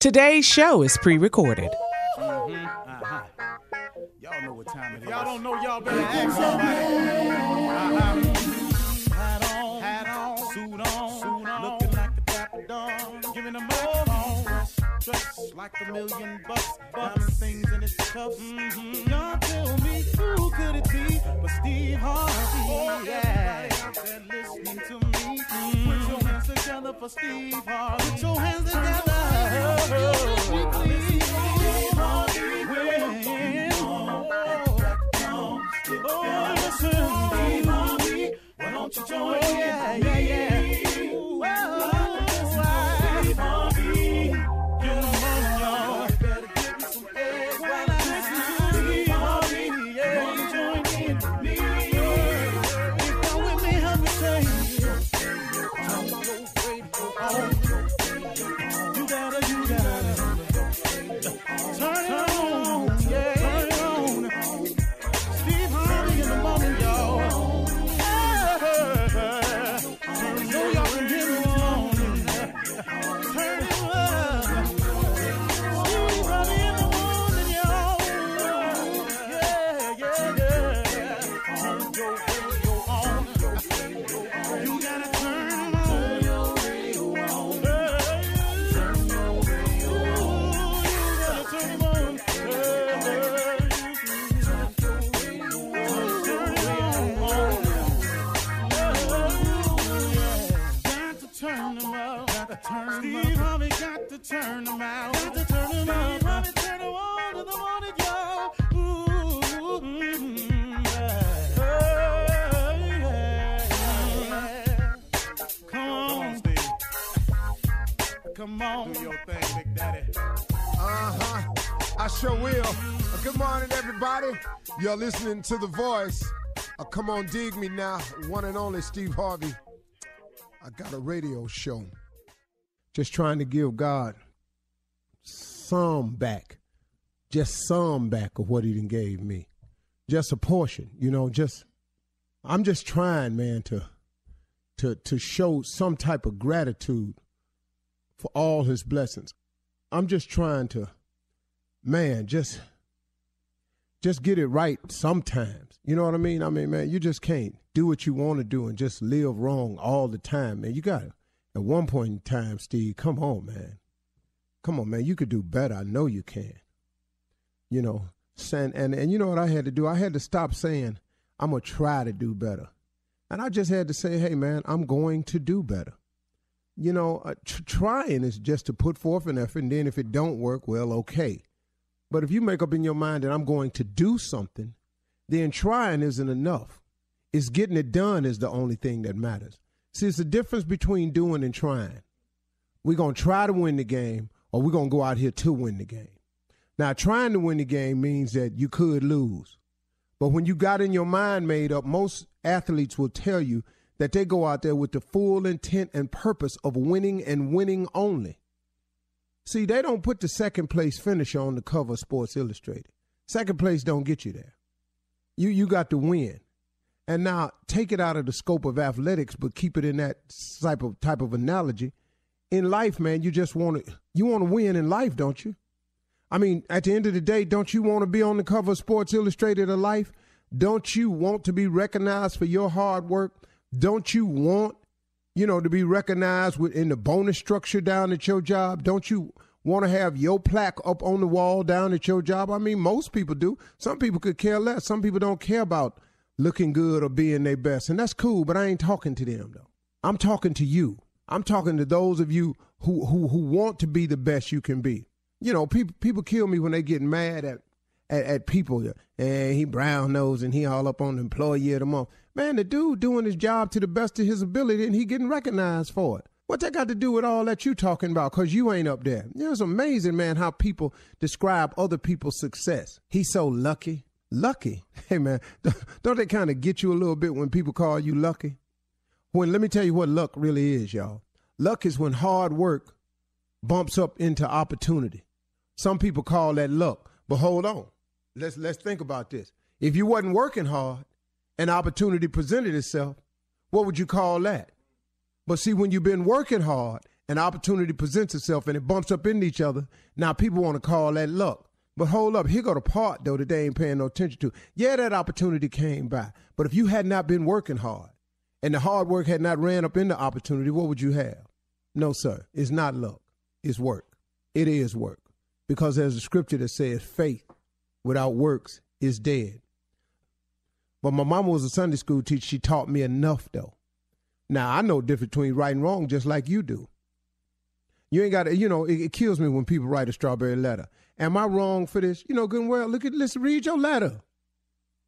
Today's show is pre recorded. Y'all know what time it is. Y'all don't know, y'all better somebody. Uh-huh. Hat on, hat on, suit on, suit on, looking like the dapper don, giving dressed like a million bucks, diamond things in its cuffs. Mm-hmm. Y'all tell me who could it be but Steve Harvey? Oh, yeah. Everybody out there listening to me, mm-hmm. put your hands together for Steve Harvey. Put your hands together. Oh, listen, oh, yeah, yeah. Sure will. Uh, good morning, everybody. You're listening to The Voice. Uh, come on, dig me now. One and only Steve Harvey. I got a radio show. Just trying to give God some back. Just some back of what he done gave me. Just a portion, you know, just I'm just trying, man, to to to show some type of gratitude for all his blessings. I'm just trying to man, just just get it right sometimes. You know what I mean? I mean, man, you just can't do what you want to do and just live wrong all the time, man. You got to, at one point in time, Steve, come on, man. Come on, man. You could do better. I know you can. You know, and, and, and you know what I had to do? I had to stop saying, I'm going to try to do better. And I just had to say, hey, man, I'm going to do better. You know, uh, tr- trying is just to put forth an effort, and then if it don't work, well, okay. But if you make up in your mind that I'm going to do something, then trying isn't enough. It's getting it done is the only thing that matters. See, it's the difference between doing and trying. We're going to try to win the game, or we're going to go out here to win the game. Now, trying to win the game means that you could lose. But when you got in your mind made up, most athletes will tell you that they go out there with the full intent and purpose of winning and winning only. See, they don't put the second place finisher on the cover of Sports Illustrated. Second place don't get you there. You you got to win. And now take it out of the scope of athletics, but keep it in that type of type of analogy. In life, man, you just want to you want to win in life, don't you? I mean, at the end of the day, don't you want to be on the cover of Sports Illustrated of life? Don't you want to be recognized for your hard work? Don't you want you know, to be recognized in the bonus structure down at your job? Don't you want to have your plaque up on the wall down at your job? I mean, most people do. Some people could care less. Some people don't care about looking good or being their best. And that's cool, but I ain't talking to them, though. I'm talking to you. I'm talking to those of you who, who, who want to be the best you can be. You know, people people kill me when they get mad at at, at people. And he brown nose and he all up on the employee of the month. Man, the dude doing his job to the best of his ability and he getting recognized for it. What that got to do with all that you talking about? Cause you ain't up there. You know, it's amazing, man, how people describe other people's success. He's so lucky. Lucky. Hey, man, don't they kind of get you a little bit when people call you lucky? When let me tell you what luck really is, y'all. Luck is when hard work bumps up into opportunity. Some people call that luck, but hold on. Let's let's think about this. If you wasn't working hard, an opportunity presented itself, what would you call that? But see, when you've been working hard, an opportunity presents itself and it bumps up into each other. Now people want to call that luck. But hold up, here go the part though that they ain't paying no attention to. Yeah, that opportunity came by. But if you had not been working hard and the hard work had not ran up into opportunity, what would you have? No, sir. It's not luck. It's work. It is work. Because there's a scripture that says faith without works is dead. But my mama was a Sunday school teacher. She taught me enough, though. Now, I know the difference between right and wrong just like you do. You ain't got to, you know, it, it, kills me when people write a strawberry letter. Am I wrong for this? You know, good and well, look at, let's read your letter.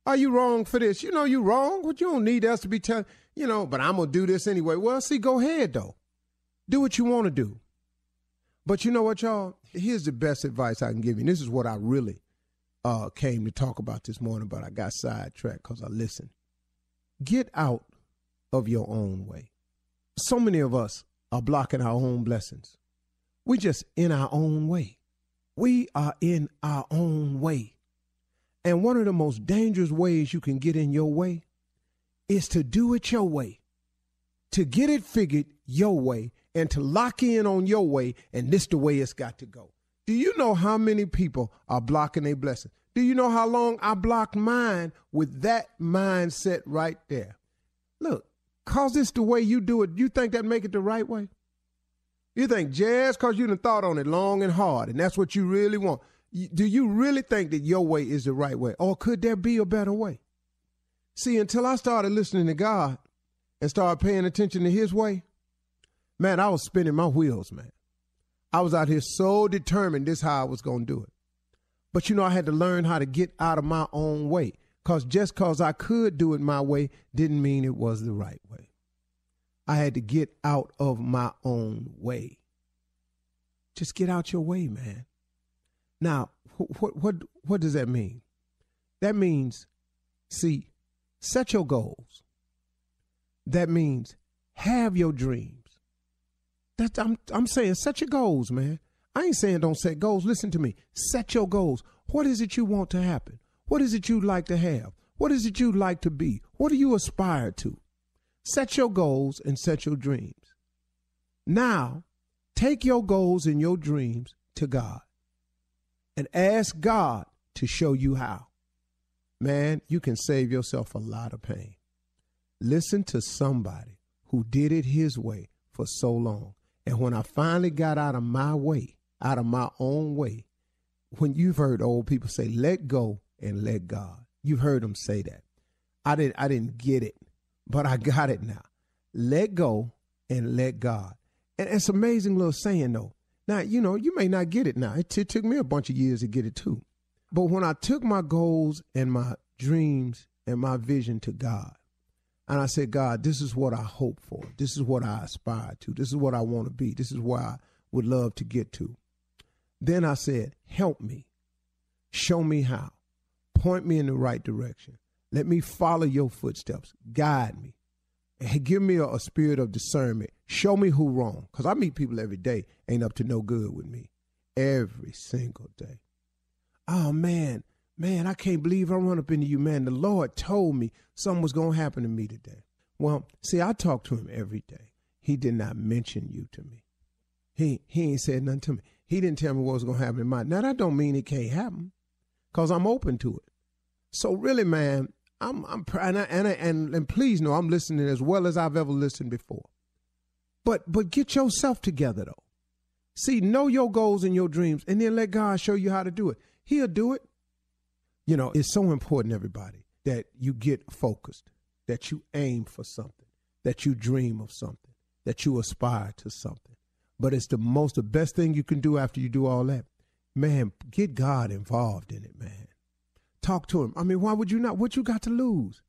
Are you wrong for this? You know, you wrong, but you don't need us to be telling, you know, but I'm going to do this anyway. Well, see, go ahead, though. Do what you want to do. But you know what, y'all? Here's the best advice I can give you. And this is what I really uh, came to talk about this morning, but I got sidetracked because I listened. Get out of your own way. So many of us are blocking our own blessings. We just in our own way. We are in our own way. And one of the most dangerous ways you can get in your way is to do it your way, to get it figured your way, and to lock in on your way, and this the way it's got to go. Do you know how many people are blocking a blessing? Do you know how long I blocked mine with that mindset right there? Look, cause this the way you do it, you think that make it the right way? You think just cause you done thought on it long and hard, and that's what you really want. Do you really think that your way is the right way? Or could there be a better way? See, until I started listening to God and started paying attention to his way, man, I was spinning my wheels, man. I was out here so determined this how I was going to do it. But you know, I had to learn how to get out of my own way. Because just because I could do it my way didn't mean it was the right way. I had to get out of my own way. Just get out your way, man. Now, what what what does that mean? That means, see, set your goals. That means have your dreams. That's I'm I'm saying set your goals, man. I ain't saying don't set goals. Listen to me. Set your goals. What is it you want to happen? What is it you'd like to have? What is it you'd like to be? What do you aspire to? Set your goals and set your dreams. Now, take your goals and your dreams to God and ask God to show you how. Man, you can save yourself a lot of pain. Listen to somebody who did it his way for so long. And when I finally got out of my way, out of my own way, when you've heard old people say, let go and let God, you've heard them say that. I didn't I didn't get it, but I got it now. Let go and let God. And it's an amazing little saying though. Now, you know, you may not get it now. It, t- took me a bunch of years to get it too. But when I took my goals and my dreams and my vision to God, and I said, God, this is what I hope for. This is what I aspire to. This is what I want to be. This is where I would love to get to. Then I said, help me. Show me how. Point me in the right direction. Let me follow your footsteps. Guide me. And give me a, a spirit of discernment. Show me who wrong. Because I meet people every day ain't up to no good with me. Every single day. Oh, man. Man, I can't believe I run up into you, man. The Lord told me something was going to happen to me today. Well, see, I talk to him every day. He did not mention you to me. He he ain't said nothing to me. He didn't tell me what was going to happen in my. Now that don't mean it can't happen, cause I'm open to it. So really, man, I'm I'm and I, and, I, and and please know I'm listening as well as I've ever listened before. But but get yourself together though. See, know your goals and your dreams, and then let God show you how to do it. He'll do it. You know, it's so important, everybody, that you get focused, that you aim for something, that you dream of something, that you aspire to something. But it's the most, the best thing you can do after you do all that. Man, get God involved in it, man. Talk to him. I mean, why would you not? What you got to lose?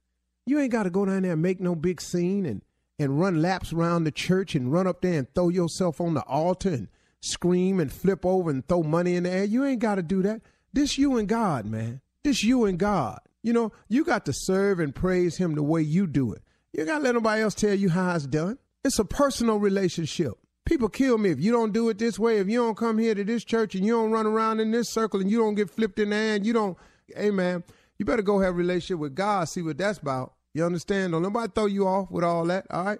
You ain't got to go down there and make no big scene and, and run laps around the church and run up there and throw yourself on the altar and scream and flip over and throw money in the air. You ain't got to do that. This you and God, man. This you and God. You know, you got to serve and praise him the way you do it. You got to let nobody else tell you how it's done. It's a personal relationship. People kill me if you don't do it this way, if you don't come here to this church and you don't run around in this circle and you don't get flipped in the air and you don't, hey man, you better go have a relationship with God, see what that's about. You understand? Don't nobody throw you off with all that, all right?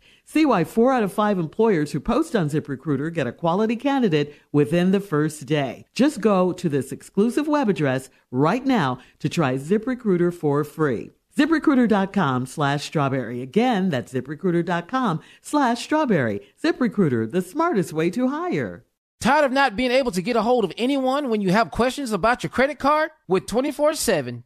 See why four out of five employers who post on ZipRecruiter get a quality candidate within the first day. Just go to this exclusive web address right now to try ZipRecruiter for free. ZipRecruiter.com slash strawberry. Again, that's ziprecruiter.com slash strawberry. ZipRecruiter, the smartest way to hire. Tired of not being able to get a hold of anyone when you have questions about your credit card? With 24 7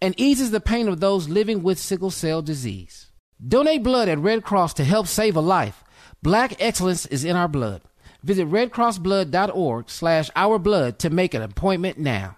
and eases the pain of those living with sickle cell disease. Donate blood at Red Cross to help save a life. Black excellence is in our blood. Visit redcrossblood.org slash ourblood to make an appointment now.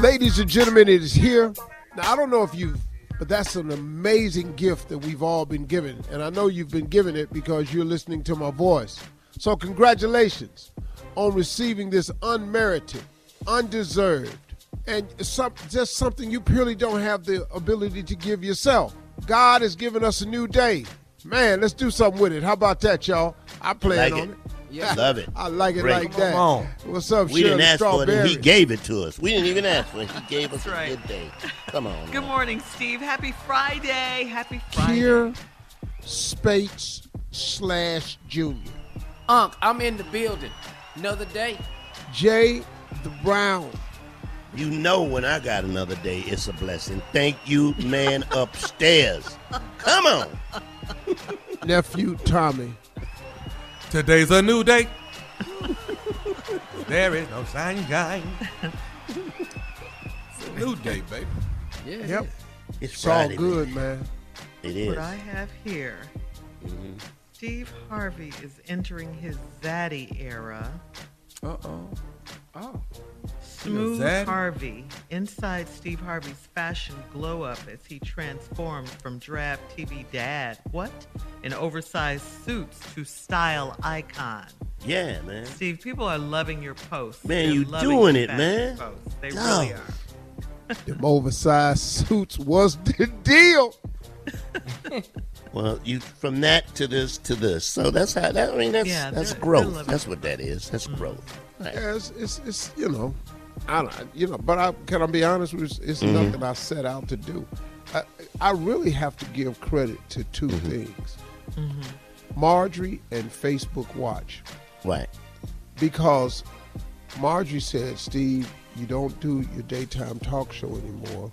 Ladies and gentlemen, it is here. Now, I don't know if you've, but that's an amazing gift that we've all been given. And I know you've been given it because you're listening to my voice. So, congratulations on receiving this unmerited, undeserved, and some, just something you purely don't have the ability to give yourself. God has given us a new day. Man, let's do something with it. How about that, y'all? I plan Like on it. it. Love it. I like it Great. like that. Come on. What's up, We Shirley didn't ask for it, Strawberry? he gave it to us. We didn't even ask for it. He gave us That's right. a good day. Come on. Good morning, Steve. Happy Friday. Happy Friday. Kier Spates slash Junior. Unc, I'm in the building. Another day. Jay the Brown. You know when I got another day, it's a blessing. Thank you, man upstairs. Come on. Nephew Tommy. Today's a new day. there is no sunshine. It's a new day, baby. Yeah. Yep. It's, It's all good, baby. man. It is. What I have here, Mhm. Steve Harvey is entering his zaddy era. Uh oh. Oh. Smooth zaddy? Harvey, inside Steve Harvey's fashion glow up as he transformed from drab TV dad, what? In oversized suits to style icon. Yeah, man. Steve, people are loving your posts. Man, They're you doing it, man. Posts. They Dog. really are. Them oversized suits was the deal. Well, you from that to this to this. So that's how that I mean that's Yeah, that's they're- they're growth. That's what that is. That's mm. growth. Right. Yeah, it's, it's, it's you know, I don't, you know, but I can I be honest with you? It's, it's Mhm. nothing I set out to do. I, I really have to give credit to 2 Mm-hmm. things: Marjorie and Facebook Watch, Right. because Marjorie said, "Steve, you don't do your daytime talk show anymore.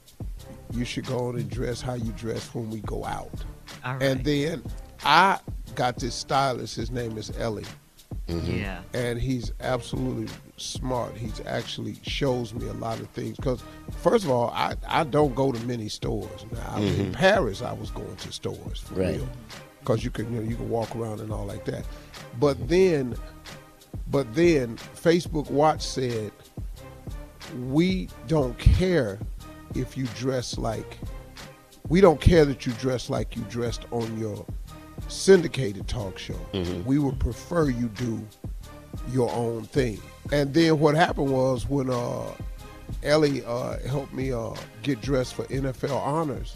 You should go on and dress how you dress when we go out. All right. And then I got this stylist. His name is Ellie. Yeah. And he's absolutely smart. He's actually shows me a lot of things. Because first of all, I, I don't go to many stores. Now in Mhm. Paris, I was going to stores for Right. real. Because you can you know you can walk around and all like that. But then, but then Facebook Watch said we don't care if you dress like we don't care that you dress like you dressed on your syndicated talk show. We would prefer you do your own thing. And then what happened was when uh, Ellie uh, helped me uh, get dressed for NFL honors,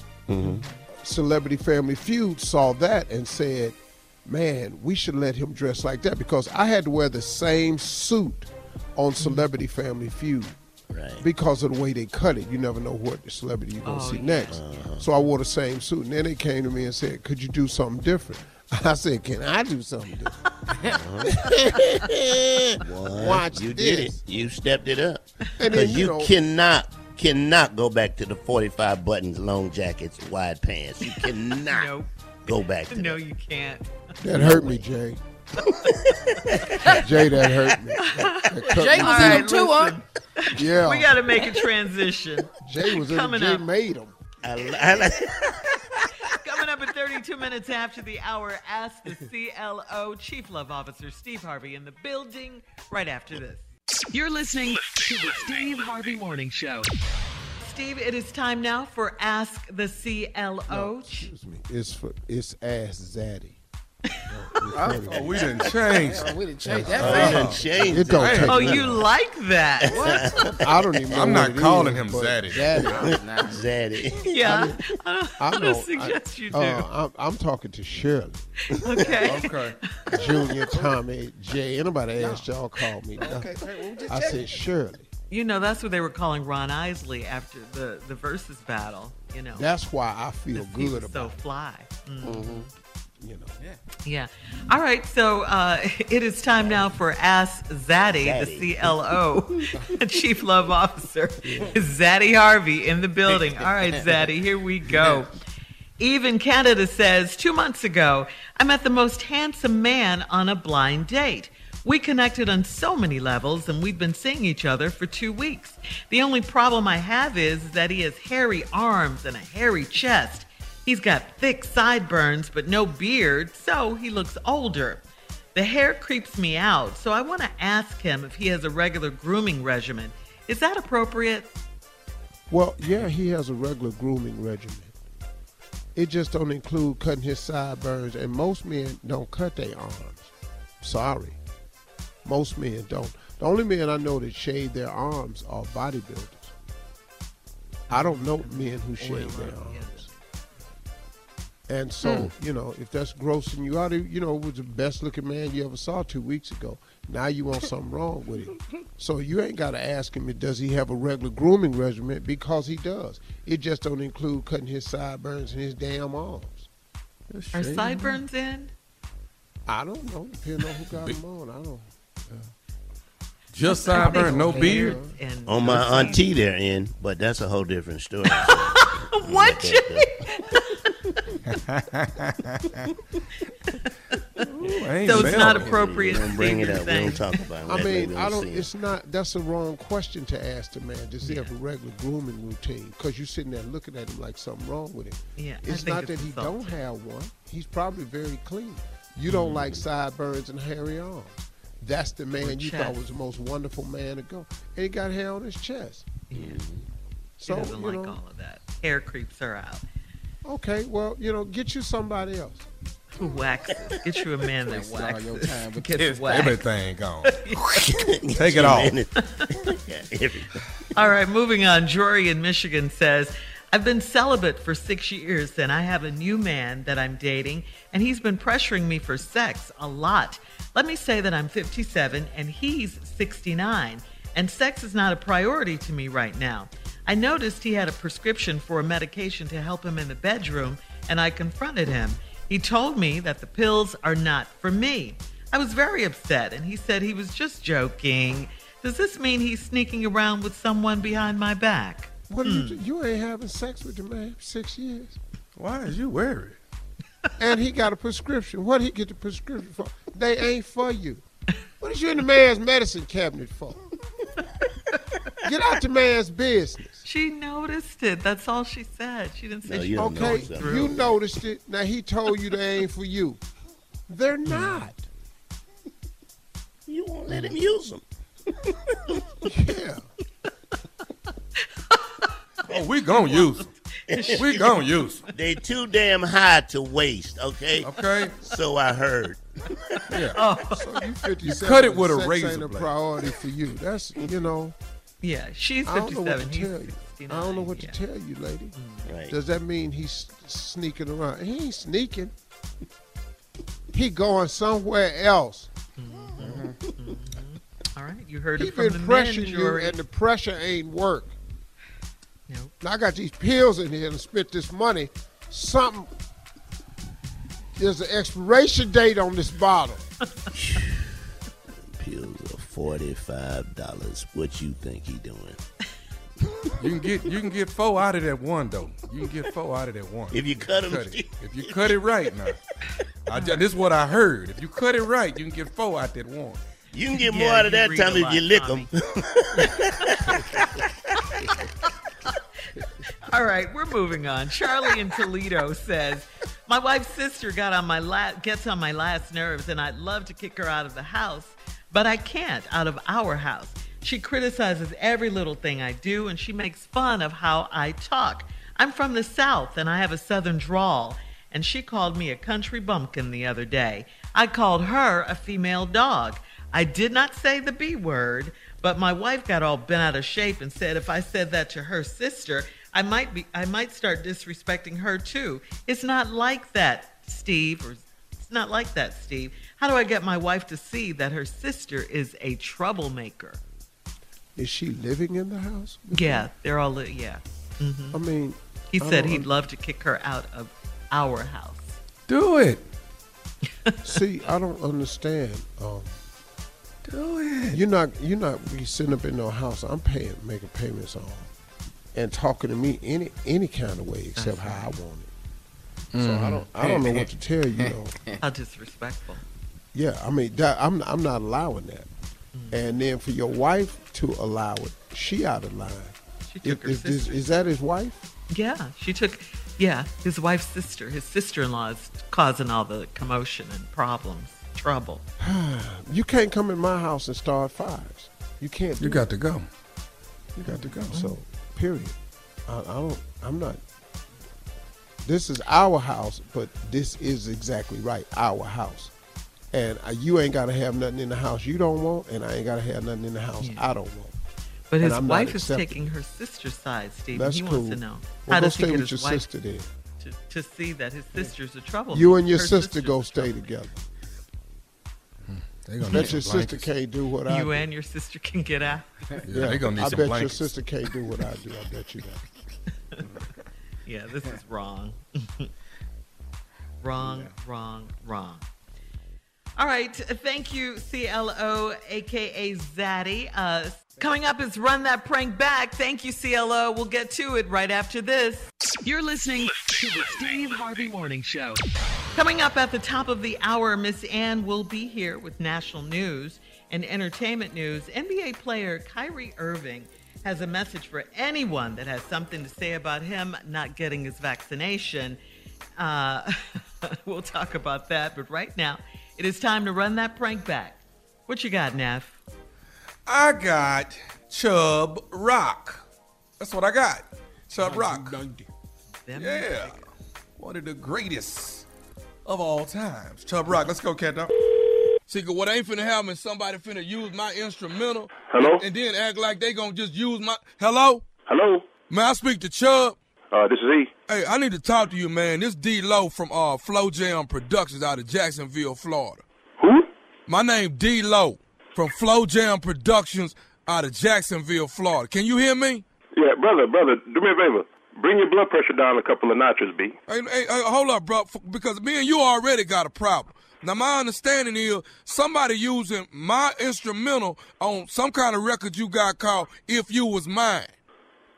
Celebrity Family Feud saw that and said, "Man, we should let him dress like that because I had to wear the same suit on Celebrity Family Feud." Right. Because of the way they cut it, you never know what the celebrity you're gonna Oh, see yeah. next. Uh-huh. So I wore the same suit, and then they came to me and said, "Could you do something different?" I said, "Can I do something different?" Uh-huh. What? Watch you this. did it. You stepped it up. Because you you, know- cannot cannot go back to the 45 buttons, long jackets, wide pants. You cannot Nope. go back to No, that. you can't. That hurt me, Jay. Jay, that hurt me. That- that Jay was deep. in them too, huh? Yeah. We got to make a transition. Jay was in Coming Jay up. made him. Coming up at 32 minutes after the hour, ask the CLO Chief Love Officer Steve Harvey in the building right after this. You're listening to the Steve Harvey Morning Show. Steve, it is time now for Ask the CLO. Excuse me. It's for it's ass zaddy. Oh, we didn't change. Oh, we didn't change Oh, that. we fast. done changed It don't it. take Oh, you like that? What? I don't even know I'm what not it calling is, him but Zaddy. Zaddy. Zaddy. Yeah. I don't, I I know. don't suggest you do. Uh, I'm, I'm talking to Shirley, okay. Okay. Junior, Tommy, Jay. Anybody asked y'all call me. Okay, hey, well, just I check said Shirley. You know, that's what they were calling Ron Isley after the, the Verzuz battle. You know, That's why I feel he good was so about fly. Mm. It. You know. Yeah. All right. So uh, it is time now for Ask Zaddy, Zaddy. the CLO, Chief Love Officer, Zaddy Harvey in the building. All right, Zaddy, here we go. Even Canada says two months ago, I met the most handsome man on a blind date. We connected on so many levels, and we've been seeing each other for two weeks. The only problem I have is that he has hairy arms and a hairy chest. He's got thick sideburns, but no beard, so he looks older. The hair creeps me out, so I want to ask him if he has a regular grooming regimen. Is that appropriate? Well, yeah, he has a regular grooming regimen. It just don't include cutting his sideburns, and most men don't cut their arms. Sorry, most men don't. The only men I know that shave their arms are bodybuilders. I don't know men who shave their arms. And so, hmm. you know, if that's grossing you out, you know, was the best looking man you ever saw two weeks ago. Now you want something wrong with it. So you ain't got to ask him, does he have a regular grooming regimen? Because he does. It just don't include cutting his sideburns and his damn arms. Are sideburns in? I don't know. Depending on who got them on. I don't. Just sideburn, no beard. And On my auntie they're in, but that's a whole different story. what? Ain't so it's smell not appropriate. We don't bring it up. We don't talk about it. I mean, I don't. see it. It's not. That's a wrong question to ask the man. Does he have a regular grooming routine? Because you're sitting there looking at him like something wrong with him. Yeah, It's not it's that he don't have one. He's probably very clean. You don't Mm-hmm. like sideburns and hairy arms. That's the man you thought was the most wonderful man to go, and he got hair on his chest. Yeah. She So doesn't you like know, all of that. Hair creeps her out. Okay, well, you know, get you somebody else. Who waxes? Get you a man that Waste all your time with Gets waxed. everything gone. Take it off. All right, moving on. Jory in Michigan says, I've been celibate for six years and I have a new man that I'm dating, and he's been pressuring me for sex a lot. Let me say that I'm 57 and he's 69, and sex is not a priority to me right now. I noticed he had a prescription for a medication to help him in the bedroom, and I confronted him. He told me that the pills are not for me. I was very upset, and he said he was just joking. Does this mean he's sneaking around with someone behind my back? What are you? Hmm. You ain't having sex with the man for six years, Why is you worried? and he got a prescription. What he get the prescription for? They ain't for you. What is you in the man's medicine cabinet for? Get out the man's business. She noticed it. That's all she said. She didn't say No, she you Okay, notice going that. through. you noticed it. Now he told you they ain't for you. They're hmm. not. You won't let him use them. Yeah. Oh, we gonna use 'em. We gonna use 'em. They too damn high to waste. Okay. Okay. So I heard. Yeah. Oh. So you 57. cut it with a sex razor ain't a priority for you. That's you know. Yeah, she's I don't know what 57. to tell you. 69. I don't know what yeah. to tell you, lady. Mm. Right. Does that mean he's sneaking around? He ain't sneaking. He going somewhere else. Mm-hmm. Mm-hmm. All right, you heard He it from been the men, pressuring you, Jory. and the pressure ain't work. Nope. Now I got these pills in here and spent this money. Something. There's an expiration date on this bottle. Pills are forty-five dollars. What you think he doing? You can get you can get four out of that one though. You can get four out of that one. If you cut 'em- it. If you cut it right now. I, this is what I heard. If you cut it right, you can get four out that one. You can get Yeah, more out of that time if you lick Tommy. them. All right, we're moving on. Charlie in Toledo says, "My wife's sister got on my la- gets on my last nerves, and I'd love to kick her out of the house, but I can't out of our house. She criticizes every little thing I do, and she makes fun of how I talk. I'm from the South, and I have a Southern drawl." And she called me a country bumpkin the other day. I called her a female dog. I did not say the B word, but my wife got all bent out of shape and said if I said that to her sister, I might be I might start disrespecting her too. It's not like that, Steve, or it's not like that, Steve. How do I get my wife to see that her sister is a troublemaker? Is she living in the house? Yeah, they're all li- yeah. I mean, He I said he'd love to kick her out of our house. Do it. See, I don't understand. Um, Do it. you're not you're not be sitting up in no house. I'm paying, making payments on, and talking to me any any kind of way except how I want it. So I don't I don't know what to tell you. Though. How disrespectful. Yeah, I mean that, I'm I'm not allowing that. Mm. And then for your wife to allow it, she out of line. She took If- her if sister. is that his wife? Yeah, she took, yeah, his wife's sister. His sister in law is causing all the commotion and problems, trouble. You can't come in my house and start fires. You can't. You got it. to go. You got to go. So, period. I, I don't. I'm not. This is our house, but this is exactly right. Our house, and uh, you ain't got to have nothing in the house you don't want, and I ain't got to have nothing in the house I don't want. But his wife is taking her sister's side, Steve. That's he cool. wants to know Well, how go does he stay get with his your wife sister then. to, to see that his sister's a trouble. You and your her sister go a stay together. They gonna Bet your some sister can't do what I You do. and your sister can get out. Yeah, they gonna need I some bet blankets. your sister can't do what I do. I bet you that. Yeah, this is wrong. wrong, wrong, wrong. All right. Thank you, CLO, aka Zaddy. Uh, coming up is Run That Prank Back. Thank you, CLO. We'll get to it right after this. You're listening to the Steve Harvey Morning Show. Coming up at the top of the hour, Miss Ann will be here with national news and entertainment news. NBA player Kyrie Irving has a message for anyone that has something to say about him not getting his vaccination. Uh, we'll talk about that, but right now, it is time to run that prank back. What you got, Neff? I got Chubb Rock. That's what I got. Chubb Rock. Yeah. One of the greatest of all times. Chubb Rock. Let's go, cat dog. See, 'cause what ain't finna happen is somebody finna use my instrumental. Hello? And then act like they gonna just use my. Hello? Hello? May I speak to Chub? Uh, this is E. Hey, I need to talk to you, man. This D Low from uh Flow Jam Productions out of Jacksonville, Florida. Who? My name D Low from Flow Jam Productions out of Jacksonville, Florida. Can you hear me? Yeah, brother, brother, do me a favor. Bring your blood pressure down a couple of notches, B. Hey, hey, hey, hold up, bro, because me and you already got a problem. Now my understanding is somebody using my instrumental on some kind of record you got called "If You Was Mine,"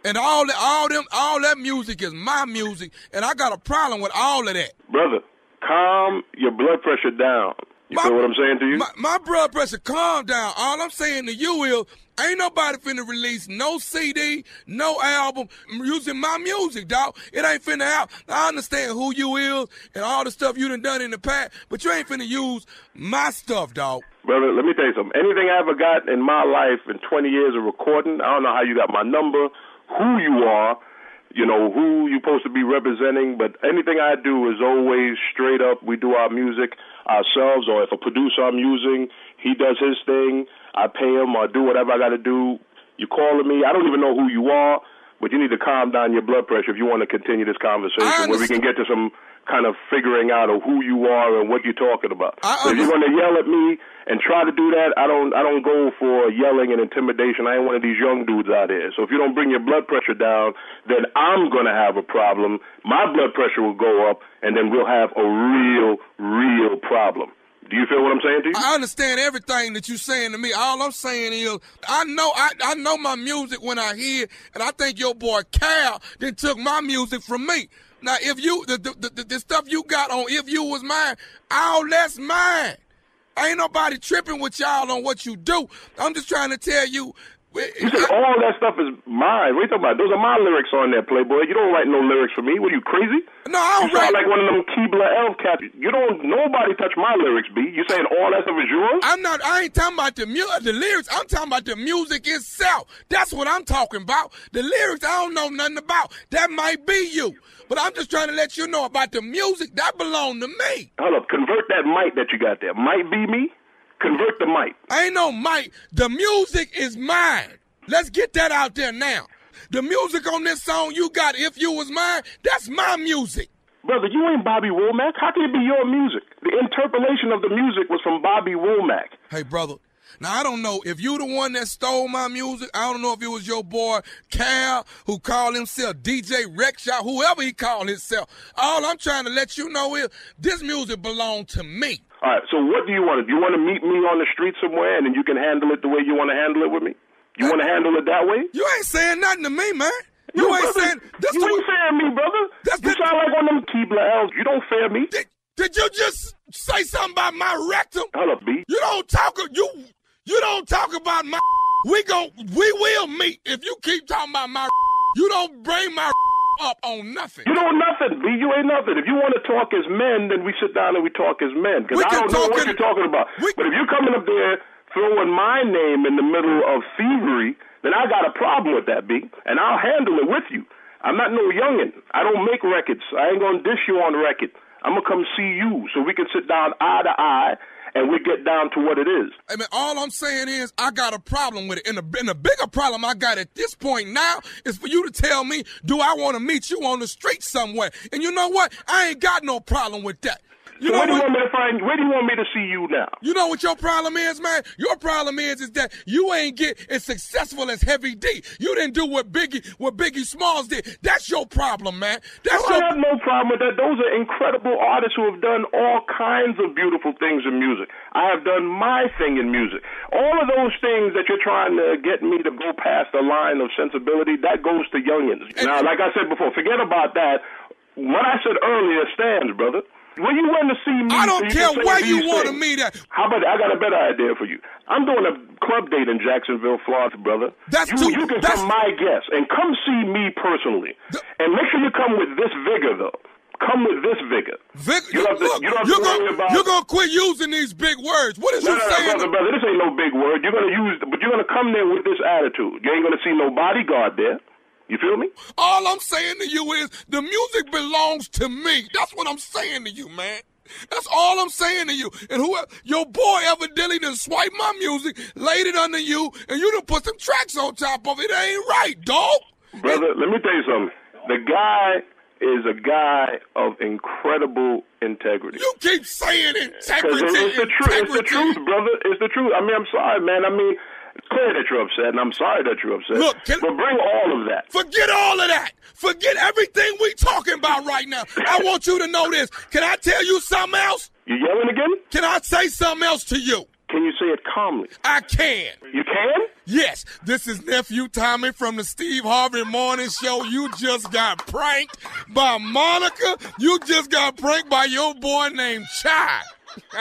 and all that, all them, all that music is my music, and I got a problem with all of that. Brother, calm your blood pressure down. You feel what I'm saying to you? My, my blood pressure, calm down. All I'm saying to you is, ain't nobody finna release no CD, no album using my music, dog. It ain't finna out. I understand who you is and all the stuff you done done in the past, but you ain't finna use my stuff, dog. Brother, let me tell you something. Anything I ever got in my life in 20 years of recording, I don't know how you got my number, who you are, you know, who you're supposed to be representing, but anything I do is always straight up. We do our music ourselves, or if a producer I'm using, he does his thing, I pay him or do whatever I got to do. You calling me, I don't even know who you are, but you need to calm down your blood pressure if you want to continue this conversation where we can get to some kind of figuring out of who you are and what you're talking about. So if you're going to yell at me and try to do that, I don't I don't go for yelling and intimidation. I ain't one of these young dudes out here. So if you don't bring your blood pressure down, then I'm to have a problem. My blood pressure will go up and then we'll have a real real problem. Do you feel what I'm saying to you? I understand everything that you're saying to me. All I'm saying is, I know I, I know my music when I hear, it, and I think your boy Cal then took my music from me. Now, if you the the, the the stuff you got on if you was mine, all that's mine. Ain't nobody tripping with y'all on what you do. I'm just trying to tell you. You said all that stuff is mine. What are you talking about? Those are my lyrics on there, Playboy. You don't write no lyrics for me. What are you crazy? No, I don't you sound like one of them Keebler elf cats. You don't. Nobody touch my lyrics, B. You saying all that stuff is yours? I'm not. I ain't talking about the mu- uh, the lyrics. I'm talking about the music itself. That's what I'm talking about. The lyrics I don't know nothing about. That might be you. But I'm just trying to let you know about the music that belong to me. Hold up. Convert that mic that you got there. Might be me. Convert the mic. Ain't no mic. The music is mine. Let's get that out there now. The music on this song you got, If You Was Mine, that's my music. Brother, you ain't Bobby Womack. How can it be your music? The interpolation of the music was from Bobby Womack. Hey, brother. Now I don't know if you the one that stole my music. I don't know if it was your boy Cal who called himself DJ Rexshot, whoever he called himself. All I'm trying to let you know is this music belonged to me. All right, so what do you want to do? You want to meet me on the street somewhere and then you can handle it the way you want to handle it with me? You want to handle it that way? You ain't saying nothing to me, man. You No, ain't brother, saying this you the ain't fearing me, brother. you sound like one of them Keebler elves. You don't fear me. Did, did you just say something about my rectum? Hold up, B. You don't talk you you don't talk about my we gon' we will meet if you keep talking about my you don't bring my up on nothing. You know nothing, B. You ain't nothing. If you want to talk as men, then we sit down and we talk as men. Because I don't know what you're talking about. But if you're coming up there throwing my name in the middle of thievery, then I got a problem with that, B. And I'll handle it with you. I'm not no youngin'. I don't make records. I ain't gonna dish you on record. I'm gonna come see you so we can sit down eye to eye and we get down to what it is. I mean, all I'm saying is I got a problem with it. And the, and the bigger problem I got at this point now is for you to tell me, do I want to meet you on the street somewhere? And you know what? I ain't got no problem with that. You so know where do you want me to find? Where do you want me to see you now? You know what your problem is, man? Your problem is is that you ain't get as successful as Heavy D. You didn't do what Biggie what Biggie Smalls did. That's your problem, man. That's I your have no problem with that. Those are incredible artists who have done all kinds of beautiful things in music. I have done my thing in music. All of those things that you're trying to get me to go past the line of sensibility, that goes to youngins. Now, like I said before, forget about that. What I said earlier stands, brother. When you want to see me, I don't care where you want to meet at. How about I got a better idea for you? I'm doing a club date in Jacksonville, Florida, brother. That's you, too- you can that's- come my guest and come see me personally, and make sure you come with this vigor though. Come with this vigor. Vic, You have to, look, you you're gonna about. you're gonna quit using these big words. What is no, you no, no, saying? brother, brother, this ain't no big word. You're gonna use, but you're gonna come there with this attitude. You ain't gonna see no bodyguard there. You feel me? All I'm saying to you is the music belongs to me. That's what I'm saying to you, man. That's all I'm saying to you. And whoever your boy evidently done swiped my music, laid it under you, and you done put some tracks on top of it. Ain't right, dog. Brother, let me tell you something. The guy is a guy of incredible integrity. You keep saying integrity. it's the truth. It's the truth, brother. It's the truth. I mean, I'm sorry, man. I mean, clear that you're upset, and I'm sorry that you're upset. Look, can- but bring all of that. Forget all of that. Forget everything we talking about right now. I want you to know this. Can I tell you something else? You yelling again? Can I say something else to you? Can you say it calmly? I can. You can? Yes, this is nephew Tommy from the Steve Harvey Morning Show. You just got pranked by Monica. You just got pranked by your boy named Chai.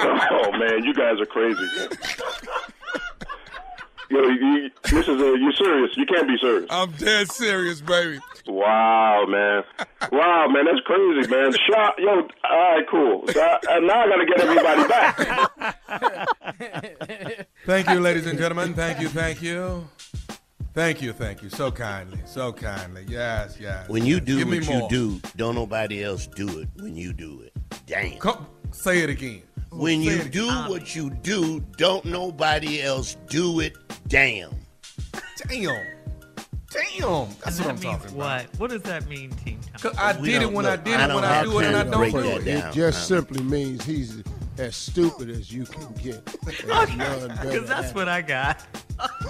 oh man, you guys are crazy. Yo, you, this is a, you serious? You can't be serious. I'm dead serious, baby. Wow, man. Wow, man, that's crazy, man. Shot, yo. All right, cool. So I, uh, now I got to get everybody back. Thank you, ladies and gentlemen. Thank you, thank you. Thank you, thank you. So kindly, so kindly. Yes, yes. When you do Give me what you do, don't nobody else do it when you do it. Damn. Come, say it again. When you it do what you do, don't nobody else do it. Damn. Damn. Damn. That's And what I'm that means talking about. what? What does that mean, Team Tom? 'Cause I We did it don't- when I look, did I it, when don't I have do it, and I time to don't break do that it. down. It just simply means he's as stupid as you can get. There's none Because that's what I got.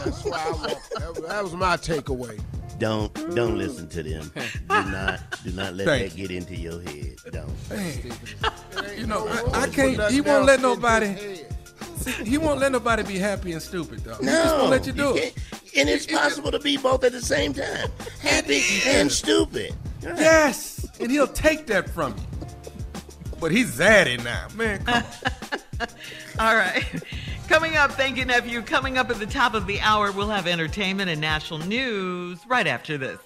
That's why I want, that, that was my takeaway. Don't don't listen to them. Do not do not let Thank that get into your head. Don't. You know, I, I can't. He won't let nobody. He won't let nobody be happy and stupid, though. he just No, won't let you do you it. And it's possible to be both at the same time. Happy and stupid. Yes, and he'll take that from you. But he's zaddy now, man. Come on. All right. Coming up, thank you, nephew. Coming up at the top of the hour, we'll have entertainment and national news right after this.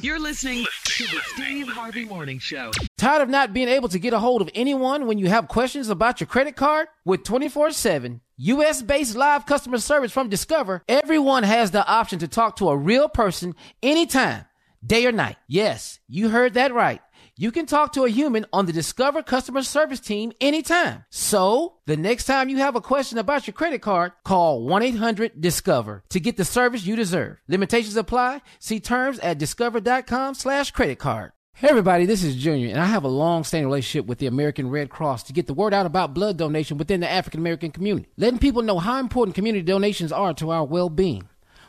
You're listening to the Steve Harvey Morning Show. Tired of not being able to get a hold of anyone when you have questions about your credit card? With 24 7 US based live customer service from Discover, everyone has the option to talk to a real person anytime, day or night. Yes, you heard that right. You can talk to a human on the Discover customer service team anytime. So, the next time you have a question about your credit card, call 1-800-DISCOVER to get the service you deserve. Limitations apply. See terms at discover.com slash credit card. Hey everybody, this is Junior, and I have a long-standing relationship with the American Red Cross to get the word out about blood donation within the African American community, letting people know how important community donations are to our well-being.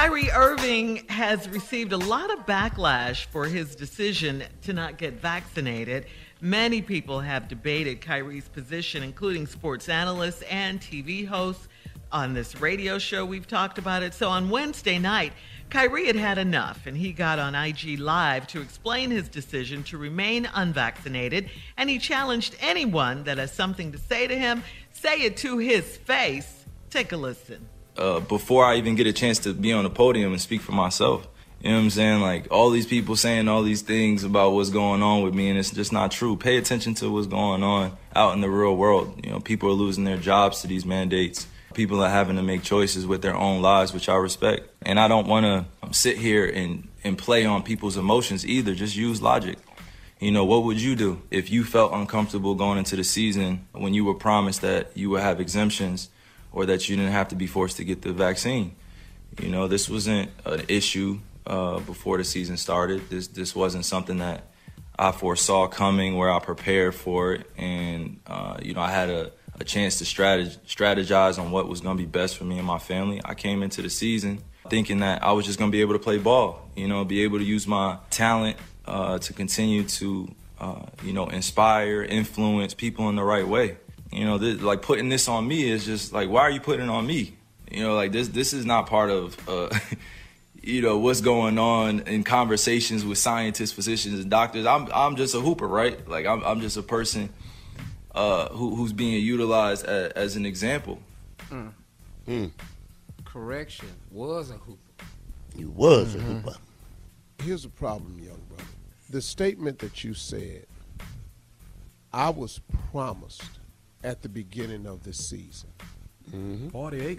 Kyrie Irving has received a lot of backlash for his decision to not get vaccinated. Many people have debated Kyrie's position, including sports analysts and TV hosts. On this radio show, we've talked about it. So on Wednesday night, Kyrie had had enough and he got on IG Live to explain his decision to remain unvaccinated. And he challenged anyone that has something to say to him, say it to his face. Take a listen. Uh, before I even get a chance to be on the podium and speak for myself. You know what I'm saying? Like all these people saying all these things about what's going on with me, and it's just not true. Pay attention to what's going on out in the real world. You know, people are losing their jobs to these mandates. People are having to make choices with their own lives, which I respect. And I don't want to sit here and, and play on people's emotions either. Just use logic. You know, what would you do if you felt uncomfortable going into the season when you were promised that you would have exemptions or that you didn't have to be forced to get the vaccine? You know, this wasn't an issue uh, before the season started. This this wasn't something that I foresaw coming, where I prepared for it, and uh, you know, I had a, a chance to strategize on what was going to be best for me and my family. I came into the season thinking that I was just going to be able to play ball, you know, be able to use my talent uh, to continue to, uh, you know, inspire, influence people in the right way. You know, this, like putting this on me is just like, why are you putting it on me? You know, like this, this is not part of, uh, you know, what's going on in conversations with scientists, physicians, and doctors. I'm, I'm just a hooper, right? Like I'm, I'm just a person uh, who, who's being utilized as, as an example. Mm. Correction. Was a hooper. You was Mm-hmm. a hooper. Here's the problem, young brother. The statement that you said, I was promised at the beginning of the season.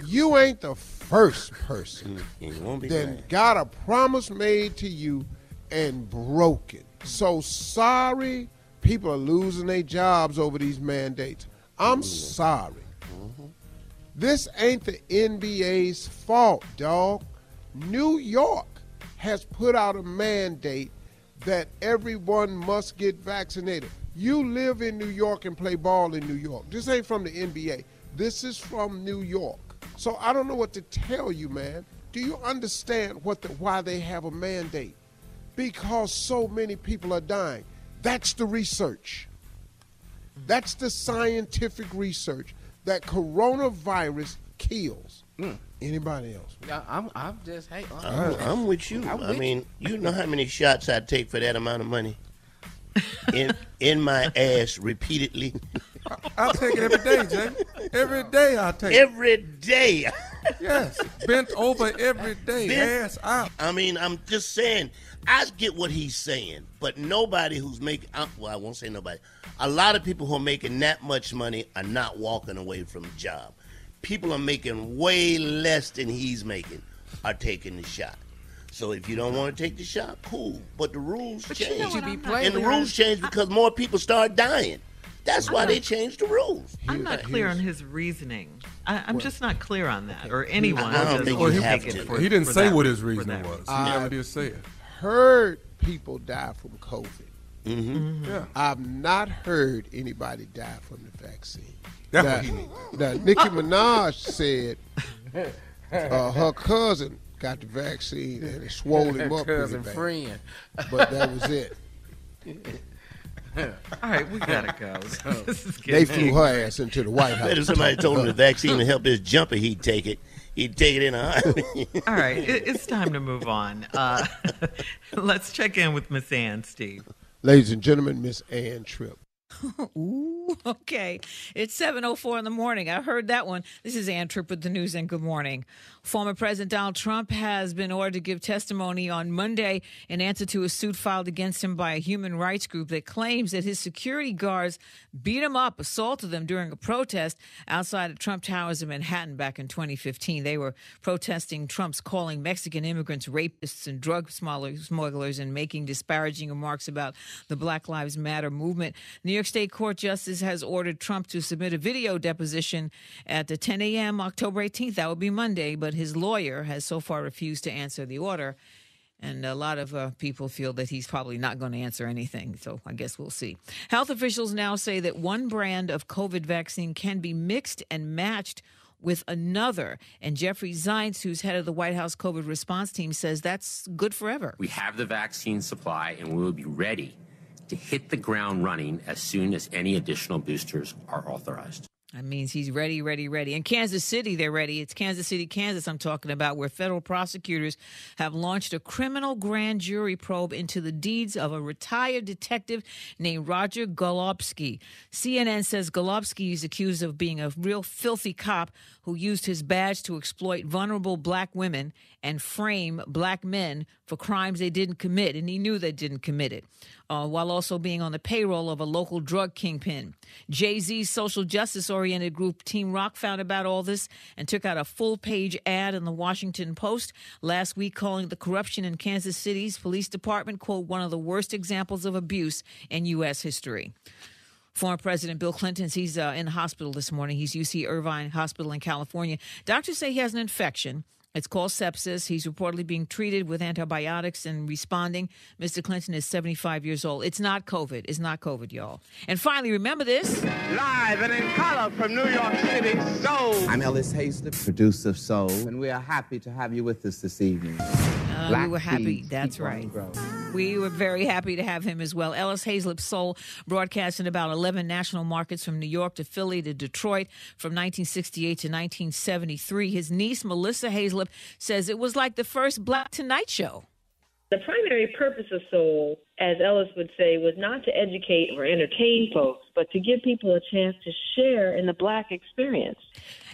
You ain't the first person You won't then glad. got a promise made to you and broke it. So sorry, people are losing their jobs over these mandates. I'm sorry. This ain't the NBA's fault, dog. New York has put out a mandate that everyone must get vaccinated. You live in New York and play ball in New York. This ain't from the NBA. This is from New York. So I don't know what to tell you, man. Do you understand what the, why they have a mandate? Because so many people are dying. That's the research. That's the scientific research that coronavirus kills. Hmm. Anybody else? I, I'm, I'm just, hey, I'm, I'm with you. I'm I with mean, you know how many shots I take for that amount of money? In in my ass repeatedly. I take it every day, Jay. Every day I take it. Every day. Yes, bent over every day, Bent- ass out. I mean, I'm just saying. I get what he's saying, but nobody who's making well, I won't say nobody. A lot of people who are making that much money are not walking away from a job. People are making way less than he's making are taking the shot. So if you don't want to take the shot, cool. But the rules But you know change. what, I'm and the clear rules on- change because more people start dying. That's why I'm they not- changed the rules. I'm not clear on his reasoning. I, I'm just not clear on that, or anyone I don't think you have to. for He didn't say that- what his reasoning was. reason. He never did say it. Heard people die from COVID. Mm-hmm. Yeah. I've not heard anybody die from the vaccine. That's now, what he needs. now, Nicki Minaj said uh, her cousin got the vaccine and it swole him up. pretty Cousin bad. friend. But that was it. All right, we gotta go. This is They getting flew her ass into the White Bet if House. somebody told him the vaccine would help his jumper, he'd take it. He'd take it in a heartbeat. All right, it, it's time to move on. Uh, let's check in with Miss Ann, Steve. Ladies and gentlemen, Miss Ann Tripp. Ooh, okay. It's 7.04 in the morning. I heard that one. This is Ann Tripp with the news and good morning. Former President Donald Trump has been ordered to give testimony on Monday in answer to a suit filed against him by a human rights group that claims that his security guards beat him up, assaulted them during a protest outside of Trump Towers in Manhattan back in 2015. They were protesting Trump's calling Mexican immigrants rapists and drug smugglers and making disparaging remarks about the Black Lives Matter movement. New York State Court Justice has ordered Trump to submit a video deposition at the 10 a.m. October 18th. That would be Monday, but his lawyer has so far refused to answer the order. And a lot of uh, people feel that he's probably not going to answer anything. So I guess we'll see. Health officials now say that one brand of COVID vaccine can be mixed and matched with another. And Jeffrey Zients, who's head of the White House COVID response team, says that's good forever. We have the vaccine supply and we will be ready to hit the ground running as soon as any additional boosters are authorized. That means he's ready, ready, ready. In Kansas City, they're ready. It's Kansas City, Kansas, I'm talking about, where federal prosecutors have launched a criminal grand jury probe into the deeds of a retired detective named Roger Golubski. CNN says Golubski is accused of being a real filthy cop who used his badge to exploit vulnerable black women and frame black men for crimes they didn't commit, and he knew they didn't commit it, uh, while also being on the payroll of a local drug kingpin. Jay Z's social justice oriented group Team Roc found about all this and took out a full page ad in the Washington Post last week calling the corruption in Kansas City's police department, quote, one of the worst examples of abuse in U.S. history. Former President Bill Clinton, he's uh, in the hospital this morning. He's UC Irvine Hospital in California. Doctors say he has an infection. It's called sepsis. He's reportedly being treated with antibiotics and responding. Mr. Clinton is 75 years old. It's not COVID. It's not COVID, y'all. And finally, remember this. Live and in color from New York City, Soul. I'm Ellis Haizlip, producer of Soul, and we are happy to have you with us this evening. Uh, we Black were happy. seeds That's keep on right. We were very happy to have him as well. Ellis Haizlip Soul broadcast in about 11 national markets from New York to Philly to Detroit from 1968 to 1973. His niece, Melissa Haizlip, says it was like the first Black Tonight Show. The primary purpose of Soul, as Ellis would say, was not to educate or entertain folks, but to give people a chance to share in the black experience.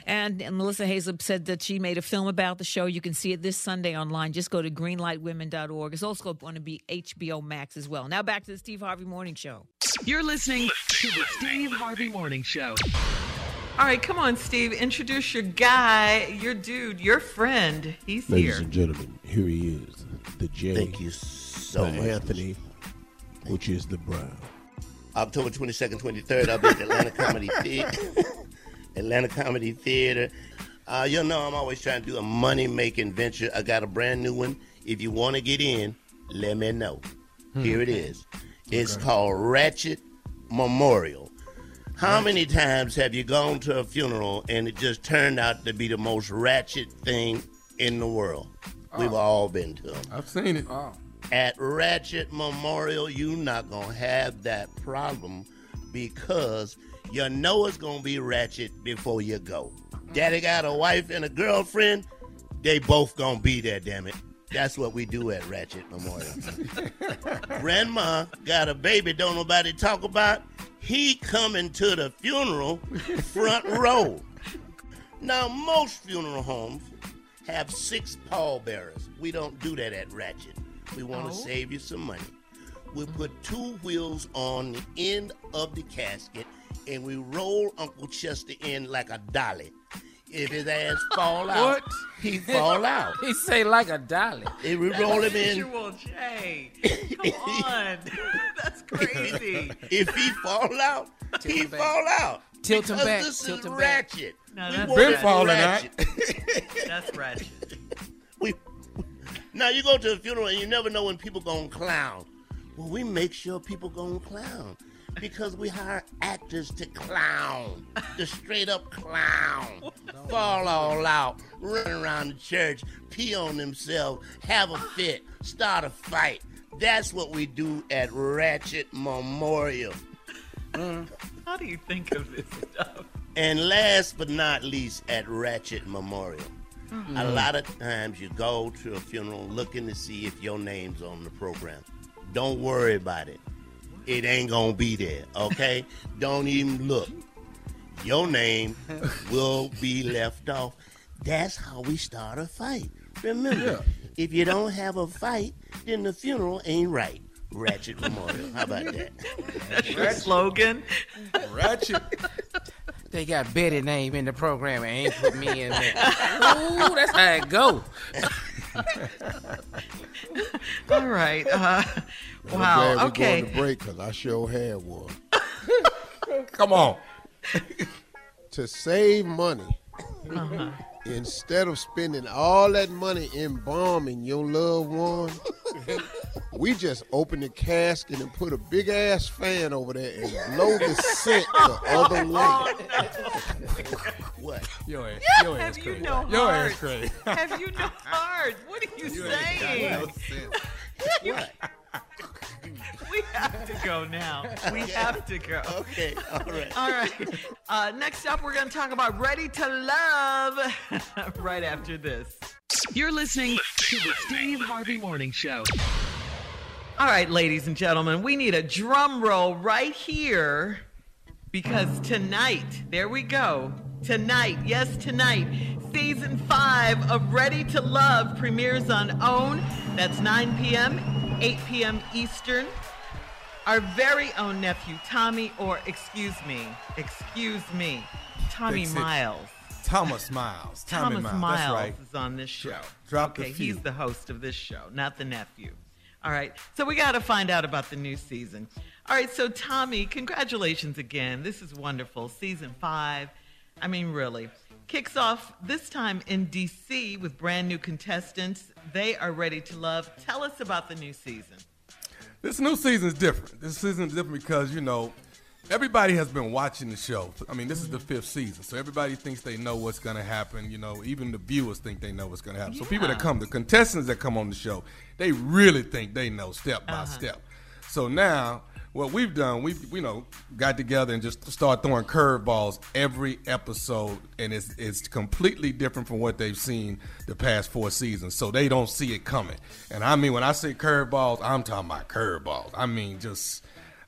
And, and Melissa Haizlip said that she made a film about the show. You can see it this Sunday online. Just go to greenlightwomen.org. It's also going to be HBO Max as well. Now back to the Steve Harvey Morning Show. You're listening to the Steve Harvey Morning Show. All right, come on, Steve. Introduce your guy, your dude, your friend. He's Ladies here. Ladies and gentlemen, here he is, the J. Thank you so much. Anthony, which is the Brown. October 22nd, 23rd, I'll be at the Atlanta Comedy Theater. Atlanta Comedy Theater. Uh, you know, I'm always trying to do a money making venture. I got a brand new one. If you want to get in, let me know. Hmm. Here it is. It's called Ratchet Memorial. How many times have you gone to a funeral and it just turned out to be the most ratchet thing in the world? We've all been to them. I've seen it. At Ratchet Memorial, you're not gonna have that problem because you know it's gonna be ratchet before you go. Daddy got a wife and a girlfriend, they both gonna be there, damn it. That's what we do at Ratchet Memorial. Grandma got a baby don't nobody talk about. He coming to the funeral front row. Now most funeral homes have six pallbearers. We don't do that at Ratchet. We want to Oh. save you some money. We put two wheels on the end of the casket and we roll Uncle Chester in like a dolly. If his ass fall out, What? he fall out. He say like a dolly. If we roll him in, Visual Jay. Come on. That's crazy. if he fall out, he him back. fall out. Tilt him Because back, This tilt is him back. ratchet. No, We that's want Been it falling ratchet. That's ratchet. Now you go to a funeral and you never know when people gonna clown. Well, we make sure people gonna clown because we hire actors to clown, the straight up clown, fall all out, run around the church, pee on themselves, have a fit, start a fight. That's what we do at Ratchet Memorial. How do you think of this stuff? And last but not least, at Ratchet Memorial. A Mhm. lot of times you go to a funeral looking to see if your name's on the program. Don't worry about it. It ain't gonna be there, okay? Don't even look. Your name will be left off. That's how we start a fight. Remember, if you don't have a fight, then the funeral ain't right. Ratchet Memorial. How about that? That's your slogan. Ratchet. They got Betty name in the program and ain't put me in there. Ooh, that's how it go. All right. Uh, I'm wow. glad we're Okay. going to break because I sure had one. Come on. to save money, Uh-huh. Instead of spending all that money embalming your loved one, we just open the casket and put a big ass fan over there and blow the scent the other oh, way. what? Your ass, Yeah, your ass have you crazy. no Your heart? ass crazy. Have you no heart? What are you, You ain't got saying? no sense. What? We have to go now. We have to go. Okay, all right. All right. Uh, next up, we're going to talk about Ready to Love right after this. You're listening to the Steve Harvey Morning Show. All right, ladies and gentlemen, we need a drum roll right here because tonight, there we go. Tonight, yes, tonight, season five of Ready to Love premieres on OWN. That's 9 p.m., 8 p.m. Eastern. Our very own nephew, Tommy, or excuse me, excuse me, Tommy six. Miles. Thomas Miles. Tommy Thomas Miles. Miles That's right. is on this show. Drop the okay, few. he's the host of this show, not the nephew. All right, so we got to find out about the new season. All right, so Tommy, congratulations again. This is wonderful. Season five. I mean, really. Kicks off this time in DC with brand new contestants. They are ready to love. Tell us about the new season. This new season is different. This season is different because you know everybody has been watching the show. I mean, this is the fifth season, so everybody thinks they know what's going to happen. You know, even the viewers think they know what's going to happen. So people that come, the contestants that come on the show, they really think they know step by uh-huh. step. So now. What we've done, we've you know got together and just start throwing curveballs every episode, and it's it's completely different from what they've seen the past four seasons. So they don't see it coming. And I mean, when I say curveballs, I'm talking about curveballs. I mean, just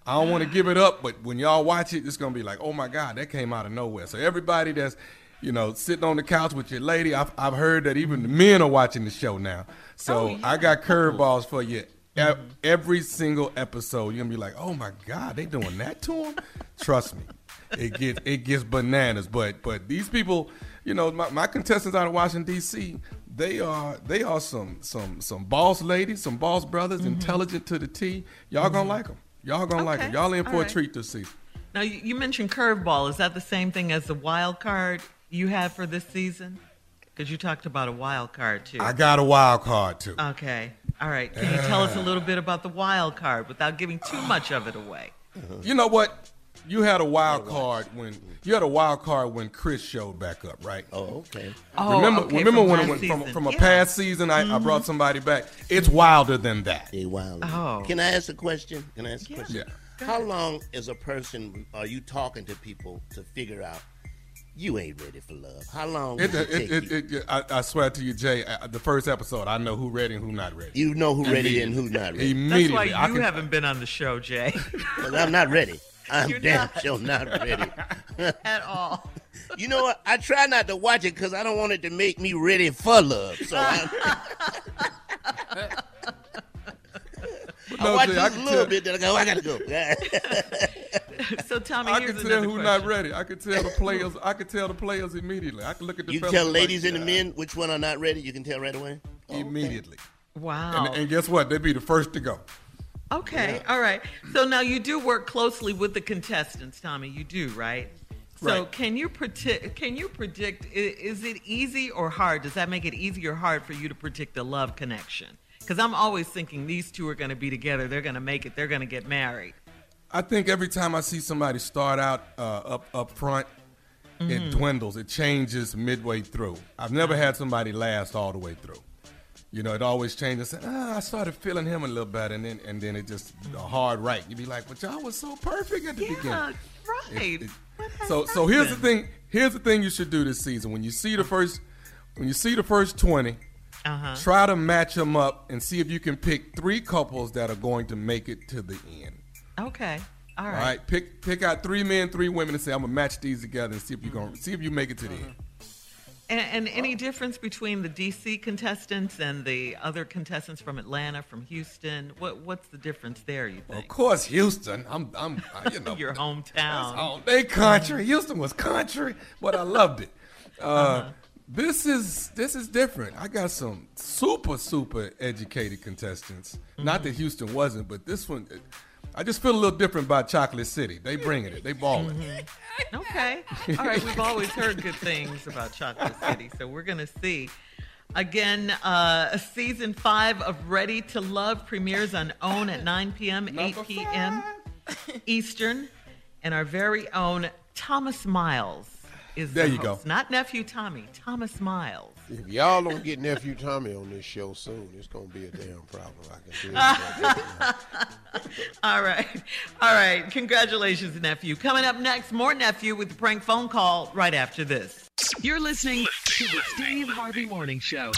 I don't want to give it up, but when y'all watch it, it's gonna be like, oh my God, that came out of nowhere. So everybody that's you know sitting on the couch with your lady, I've, I've heard that even the men are watching the show now. So oh, I got curveballs for you. E- Every single episode, you're gonna be like, "Oh my God, they doing that to him." Trust me, it gets it gets bananas. But but these people, you know, my, my contestants out of Washington D.C., they are they are some some some boss ladies, some boss brothers, mm-hmm. intelligent to the T. Y'all gonna mm-hmm. like them. Y'all gonna like them. Y'all in for All a right. treat this season. Now, you mentioned curveball. Is that the same thing as the wild card you have for this season? Because you talked about a wild card too. I got a wild card too. Okay. All right. Can you tell us a little bit about the wild card without giving too much of it away? You know what? You had a wild card when you had a wild card when Chris showed back up, right? Oh, okay. Oh, remember, okay, remember from when it last went from, from a Yeah. past season? I, I mm-hmm. brought somebody back. It's wilder than that. They wild. Oh. Can I ask a question? Can I ask a question? Yeah. How long as a person are you talking to people to figure out you ain't ready for love? How long It, does it, it, take it, it, I, I swear to you, Jay. uh, The first episode, I know who ready and who not ready. You know who ready and who not ready. Immediately, That's why you can- haven't been on the show, Jay, 'Cause I'm not ready. I'm You're damn not. sure not ready. at all. you know what? I try not to watch it because I don't want it to make me ready for love. So I, I no, watch Jay, just I a can little tell- bit, then I go, oh, I gotta go. So, Tommy, I can tell another who question. not ready. I can tell the players. I can tell the players immediately. I can look at the. you fellas tell like, ladies and the men which one are not ready. You can tell right away. immediately. Wow. And, and guess what? They'd be the first to go. Okay, all right. So now you do work closely with the contestants, Tommy. You do, right? So Right. can you predict? Can you predict? Is it easy or hard? Does that make it easy or hard for you to predict a love connection? Because I'm always thinking these two are going to be together. They're going to make it. They're going to get married. I think every time I see somebody start out uh, up up front, it dwindles. It changes midway through. I've never had somebody last all the way through. You know, it always changes. Ah, I started feeling him a little better, and then and then it just a hard right. You'd be like, "But y'all was so perfect at the Yeah, beginning." right. It- it- What has so so here's the thing. Here's the thing you should do this season. When you see the first, when you see the first twenty, Uh-huh. try to match them up and see if you can pick three couples that are going to make it to the end. Okay. All All right. right, pick pick out three men, three women, and say I'm gonna match these together and see if you Mm-hmm. gonna see if you make it to the end. And, and any difference between the DC contestants and the other contestants from Atlanta, from Houston? What What's the difference there? You Of course, Houston. I'm I'm you know Your hometown. Oh, they country. Houston was country, but I loved it. Uh, Uh-huh. This is this is different. I got some super super educated contestants. Not Mm-hmm. that Houston wasn't, but this one, I just feel a little different about Chocolate City. They bringing it. They balling. Mm-hmm. Okay. All right. We've always heard good things about Chocolate City, so we're going to see. Again, uh, season five of Ready to Love premieres on OWN at 9 p.m., 8 p.m. Eastern. And our very own Thomas Miles is There the you go. Not nephew Tommy, Thomas Miles. If y'all don't get nephew Tommy on this show soon, it's gonna be a damn problem. I can tell you that. All right. All right. Congratulations, nephew. Coming up next, more nephew with the prank phone call right after this. You're listening to the Steve Harvey Morning Show.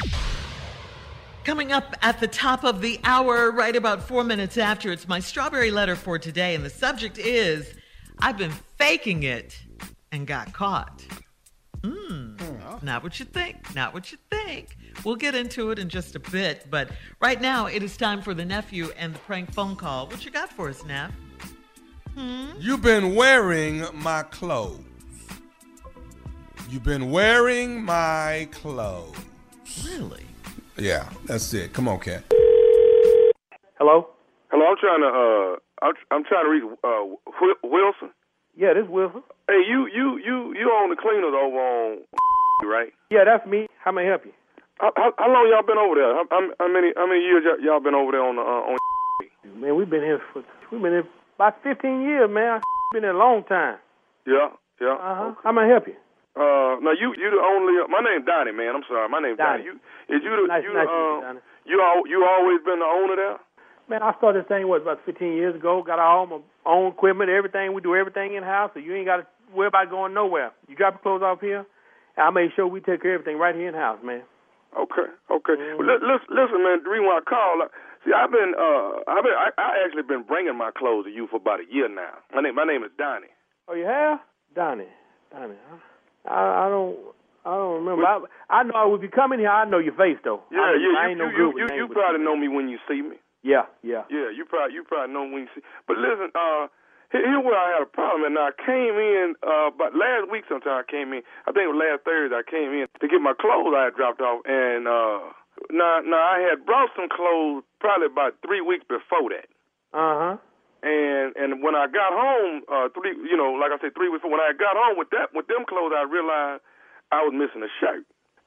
Coming up at the top of the hour, right about four minutes after, it's my strawberry letter for today. And the subject is I've been faking it and got caught. Hmm. Not what you think. Not what you think. We'll get into it in just a bit. But right now, it is time for the nephew and the prank phone call. What you got for us, Neff? Hmm? You've been wearing my clothes. You've been wearing my clothes. Really? Yeah, that's it. Come on, Cat. Hello. Hello. I'm trying to. Uh, I'm, I'm trying to reach uh, Wilson. Yeah, this Wilson. Hey, you, you, you, you own the cleaners over on, right? Yeah, that's me. How may I help you? How, how, how long y'all been over there? How, how, how many, how many years y'all, y'all been over there on the uh, on? Man, we've been here for we've been here about 15 years, man. Been here a long time. Yeah, yeah. Uh huh. How may I help you? Uh, now you, you the only. Uh, my name's Donnie, man. I'm sorry. My name's Donnie. Donnie. You, is you the, Nice- you, nice you, uh, you, all, you always been the owner there? Man, I started this thing what about 15 years ago. Got all my own equipment, everything. We do everything in house, so you ain't got to worry about going nowhere. You drop your clothes off here. And I make sure we take care of everything right here in house, man. Okay, okay. Well, li- listen, listen, man. The reason why I call, uh, see, I've been, uh, I've been, I, I actually been bringing my clothes to you for about a year now. My name, my name is Donnie. Oh, you have? Donnie. Donnie. huh? I, I don't. I don't remember. I, I know if you come in here, I know your face though. Yeah, I, yeah. I you, ain't no you, good you, with you, you probably know me when you see me. Yeah, yeah. Yeah, you probably, you probably know when you see. But listen, uh, here, here where I had a problem. And I came in, uh, but last week sometime I came in. I think it was last Thursday. I came in to get my clothes I had dropped off, and uh, now, now I had brought some clothes probably about three weeks before that. Uh huh. And and when I got home, uh, three you know, like I said, three weeks. When I got home with that with them clothes, I realized I was missing a shirt.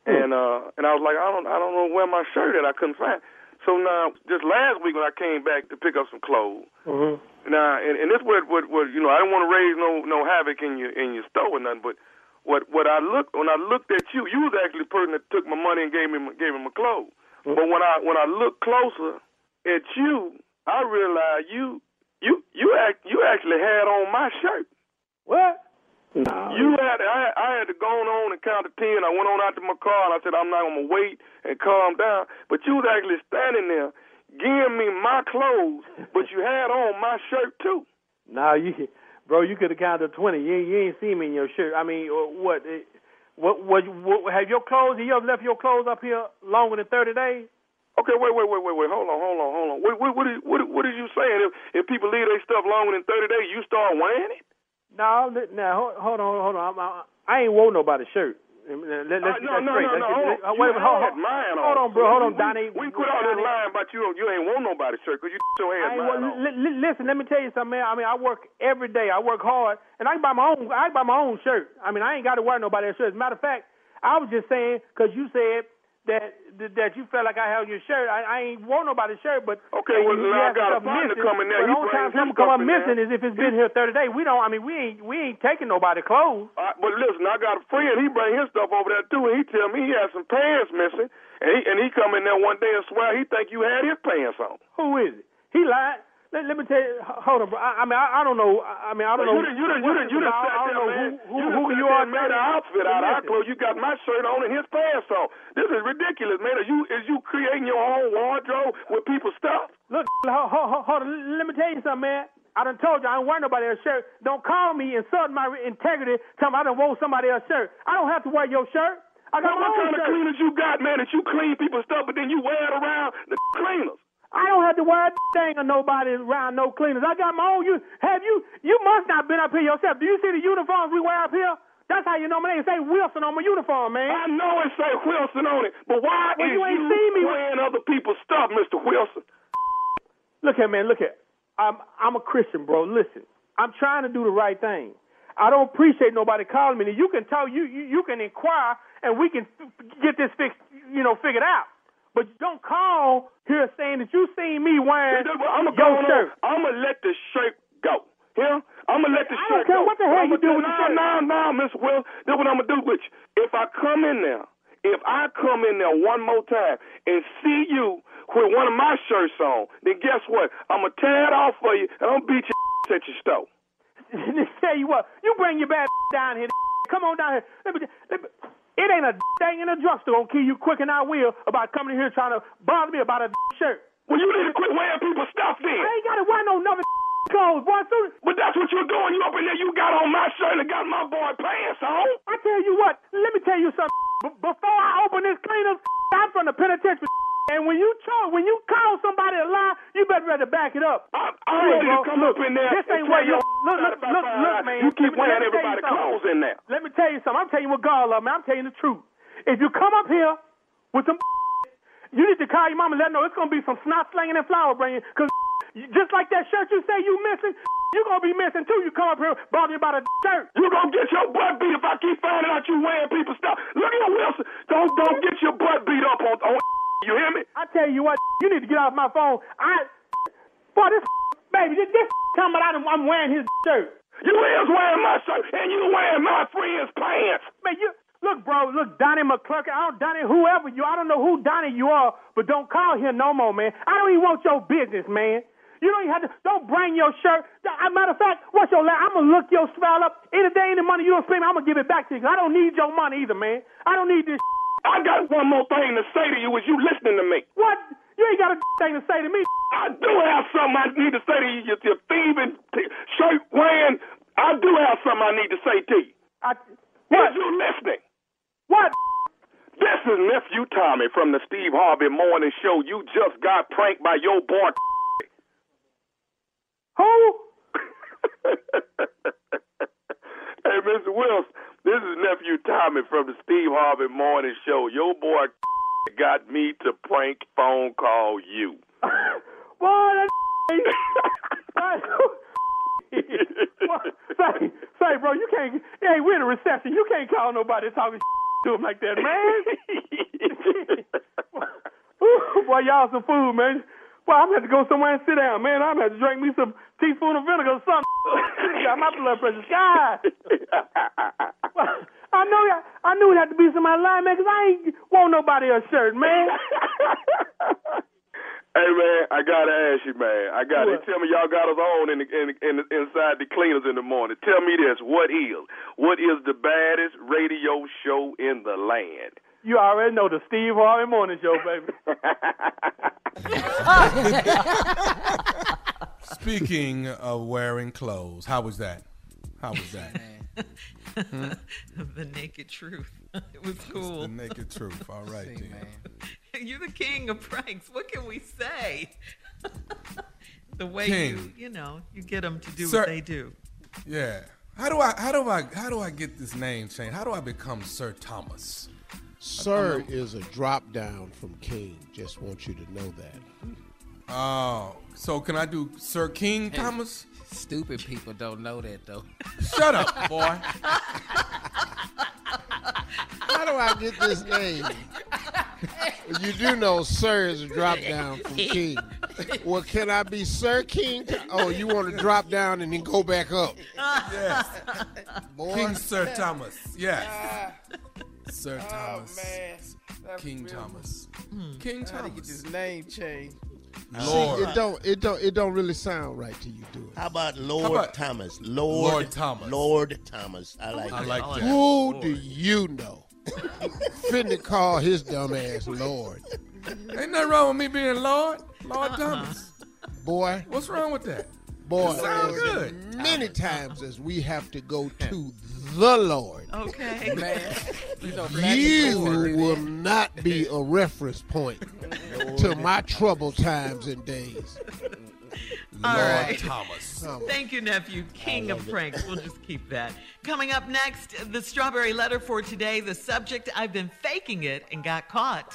And uh, and I was like, I don't I don't know where my shirt at. I couldn't find. So now, just last week when I came back to pick up some clothes, Mm-hmm. now and, and this what what what you know, I didn't want to raise no no havoc in your in your store or nothing, but what what I looked when I looked at you, you was actually the person that took my money and gave me gave me my clothes. But when I when I looked closer at you, I realized you you you act you actually had on my shirt. What? No. You had I I had to go on and count to ten. I went on out to my car and I said I'm not gonna wait and calm down. But you was actually standing there giving me my clothes, but you had on my shirt too. Now you, bro, you could have counted to twenty. You ain't- you ain't seen me in your shirt. I mean, uh, what? eh, What? What? what have your clothes? You ever left your clothes up here longer than thirty days? Okay, wait, wait, wait, wait, wait. Hold on, hold on, hold on. What what what what, what is you saying? If if people leave their stuff longer than thirty days, you start wearing it? No, now hold, hold on, hold on. I'm, I, I ain't wore nobody's shirt. Let, let, let's Uh, no, that no, straight. no, no. get- Hold let- on. uh, wait a minute, hold, had hold, hold on, bro. Hold on, Donnie. We, we quit all this lying about you. You ain't want nobody's shirt because you I had ain't, mine well, on. li- li- listen, let me tell you something, man. I mean, I work every day. I work hard, and I can buy my own. I can buy my own shirt. I mean, I ain't got to wear nobody's shirt. As a matter of fact, I was just saying because you said that that you felt like I held your shirt. I, I ain't wore nobody's shirt, but Okay, well, you now I got a partner missing, coming there. But only time something come up in missing there. is if it's been here thirty days. We don't. I mean, we ain't we ain't taking nobody clothes. Uh, but listen, I got a friend. He bring his stuff over there too, and he tell me he had some pants missing, and he and he come in there one day and swear he think you had his pants on. Who is it? He lied. Let, let me tell you. Hold on, bro. I, I mean, I, I don't know. I, I mean, I don't you know. done, you done, you done, you done sat I don't there, know man. who, who, you who done you are. there and made an outfit out of Listen. clothes. You got my shirt on and his pants on. This is ridiculous, man. Is you is you creating your own wardrobe with people's stuff? Look, hold, hold, hold on. Let me tell you something, man. I done told you I ain't wearing nobody else's shirt. Don't call me insulting my integrity. Tell me I done wore somebody else's shirt. I don't have to wear your shirt. I got What, my what own kind of shirt. cleaners you got, man? That you clean people's stuff, but then you wear it around the cleaners. I don't have to wear a thing of nobody around no cleaners. I got my own. You have you? You must not been up here yourself. Do you see the uniforms we wear up here? That's how you know my name. Say Wilson on my uniform, man. I know it say Wilson on it, but why Well, is you ain't seen me with- wearing other people's stuff, Mr. Wilson? Look here, man. Look here. I'm I'm a Christian, bro. Listen, I'm trying to do the right thing. I don't appreciate nobody calling me. You can tell you you, you can inquire and we can f- get this fixed, you know, figured out. But you don't call here saying that you seen me wearing I'm your gonna shirt. I'm gonna let the shirt go. Here, I'm gonna let the I shirt don't care go. what the hell I'ma you do with the no, shirt. No, no, Miss Will. This what I'm gonna do with you. If I come in there, if I come in there one more time and see you with one of my shirts on, then guess what? I'm gonna tear it off for you and I'm gonna beat your at your store. tell you what, you bring your bad down here. Come on down here. Let me, let me, it ain't a thing in a drugstore gonna kill you quicker than I will about coming in here trying to bother me about a shirt. Well, you need to quit wearing people's stuff then. I ain't gotta wear no nothing clothes, boy. Soon, But that's what you're doing. You up in there, you got on my shirt and got my boy pants on. I tell you what, let me tell you something. B- before I open this cleaner, I'm from the penitentiary. And when you talk, when you call somebody a lie, you better ready to back it up. I'm Hey, ready to come look, up in there This ain't what you your look, look, look, look, man. You keep wearing let me tell you everybody's something. clothes in there. Let me tell you something. I'm telling you what God love, man. I'm telling you the truth. If you come up here with some, you need to call your mama and let her know it's gonna be some snot slinging and flower bringing. Cause just like that shirt you say you missing, you gonna be missing too. You come up here bothering about a shirt. You gonna get your butt beat if I keep finding out you wearing people's stuff. Look at Wilson. Don't don't get your butt beat up on on. You hear me? I tell you what, you need to get off my phone. I, boy, this baby, this, this about I'm, I'm wearing his shirt. You is wearing my shirt and you wearing my friend's pants. Man, you look, bro. Look, Donnie McClurkin. I don't Donnie, whoever you. I don't know who Donnie you are, but don't call here no more, man. I don't even want your business, man. You don't even have to. Don't bring your shirt. As a matter of fact, what's your? la- I'm gonna look your style up. Any day, any money you don't spend, I'm gonna give it back to you. I don't need your money either, man. I don't need this. I got one more thing to say to you. Is you listening to me? What? You ain't got a thing to say to me. I do have something I need to say to you. You, you thieving, shirt wearing. I do have something I need to say to you. I, what? Is you listening? What? This is nephew Tommy from the Steve Harvey Morning Show. You just got pranked by your boy. Who? hey, Mr. Wilson, this is nephew Tommy from the Steve Harvey Morning Show. Your boy got me to prank phone call you. That say, say, bro, you can't. Hey, we're in a recession. You can't call nobody talking to him like that, man. Ooh, boy, y'all some food, man. Boy, I'm gonna have to go somewhere and sit down, man. I'm gonna have to drink me some teaspoon of vinegar or something. Got my blood pressure sky. I know, I knew it had to be somebody lying, man, 'cause I ain't want nobody a shirt, man. Hey man, I gotta ask you, man. I got to tell me y'all got us on in, the, in, the- in the, inside the cleaners in the morning. Tell me this: what is what is the baddest radio show in the land? You already know the Steve Harvey Morning Show, baby. Speaking of wearing clothes, how was that? How was that? Hmm? the naked truth. It was cool. The naked truth. All right, then. You're the king of pranks. What can we say? the way King. you, you know, you get them to do Sir- what they do. Yeah. How do I how do I how do I get this name changed? How do I become Sir Thomas? Sir is a drop down from King. Just want you to know that. Oh, so can I do Sir King Thomas? Stupid people don't know that though. Shut up, boy. How do I get this name? you do know Sir is a drop down from King. Well, can I be Sir King? Oh, you want to drop down and then go back up? Yes. Boy. King Sir Thomas. Yes. Uh, Sir Oh, Thomas. man. That's King real. Thomas. Hmm. King How to get Thomas. this name changed? Lord. See, it don't it don't it don't really sound right to you, do it? How about Lord How about- Thomas? Lord, Lord Thomas. Lord Thomas. I like I that. like that. Who do you know? Finna call his dumb ass Lord. Ain't nothing wrong with me being Lord. Lord Uh-uh. Thomas. Boy, What's wrong with that? boy, It sound good. many times as we have to go to the Lord, Okay. Man, you know, you people do that. will not be a reference point to my troubled times and days. All Lord right. Thomas. Thank you, nephew. King of pranks. We'll just keep that. Coming up next, the strawberry letter for today. The subject I've been faking it and got caught.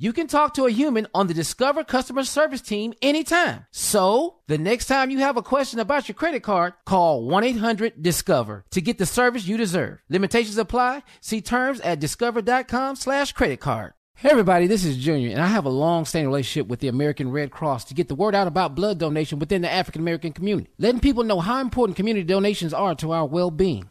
You can talk to a human on the Discover customer service team anytime. So, the next time you have a question about your credit card, call 1-800-DISCOVER to get the service you deserve. Limitations apply. See terms at discover.com slash credit card. Hey everybody, this is Junior, and I have a long-standing relationship with the American Red Cross to get the word out about blood donation within the African American community, letting people know how important community donations are to our well-being.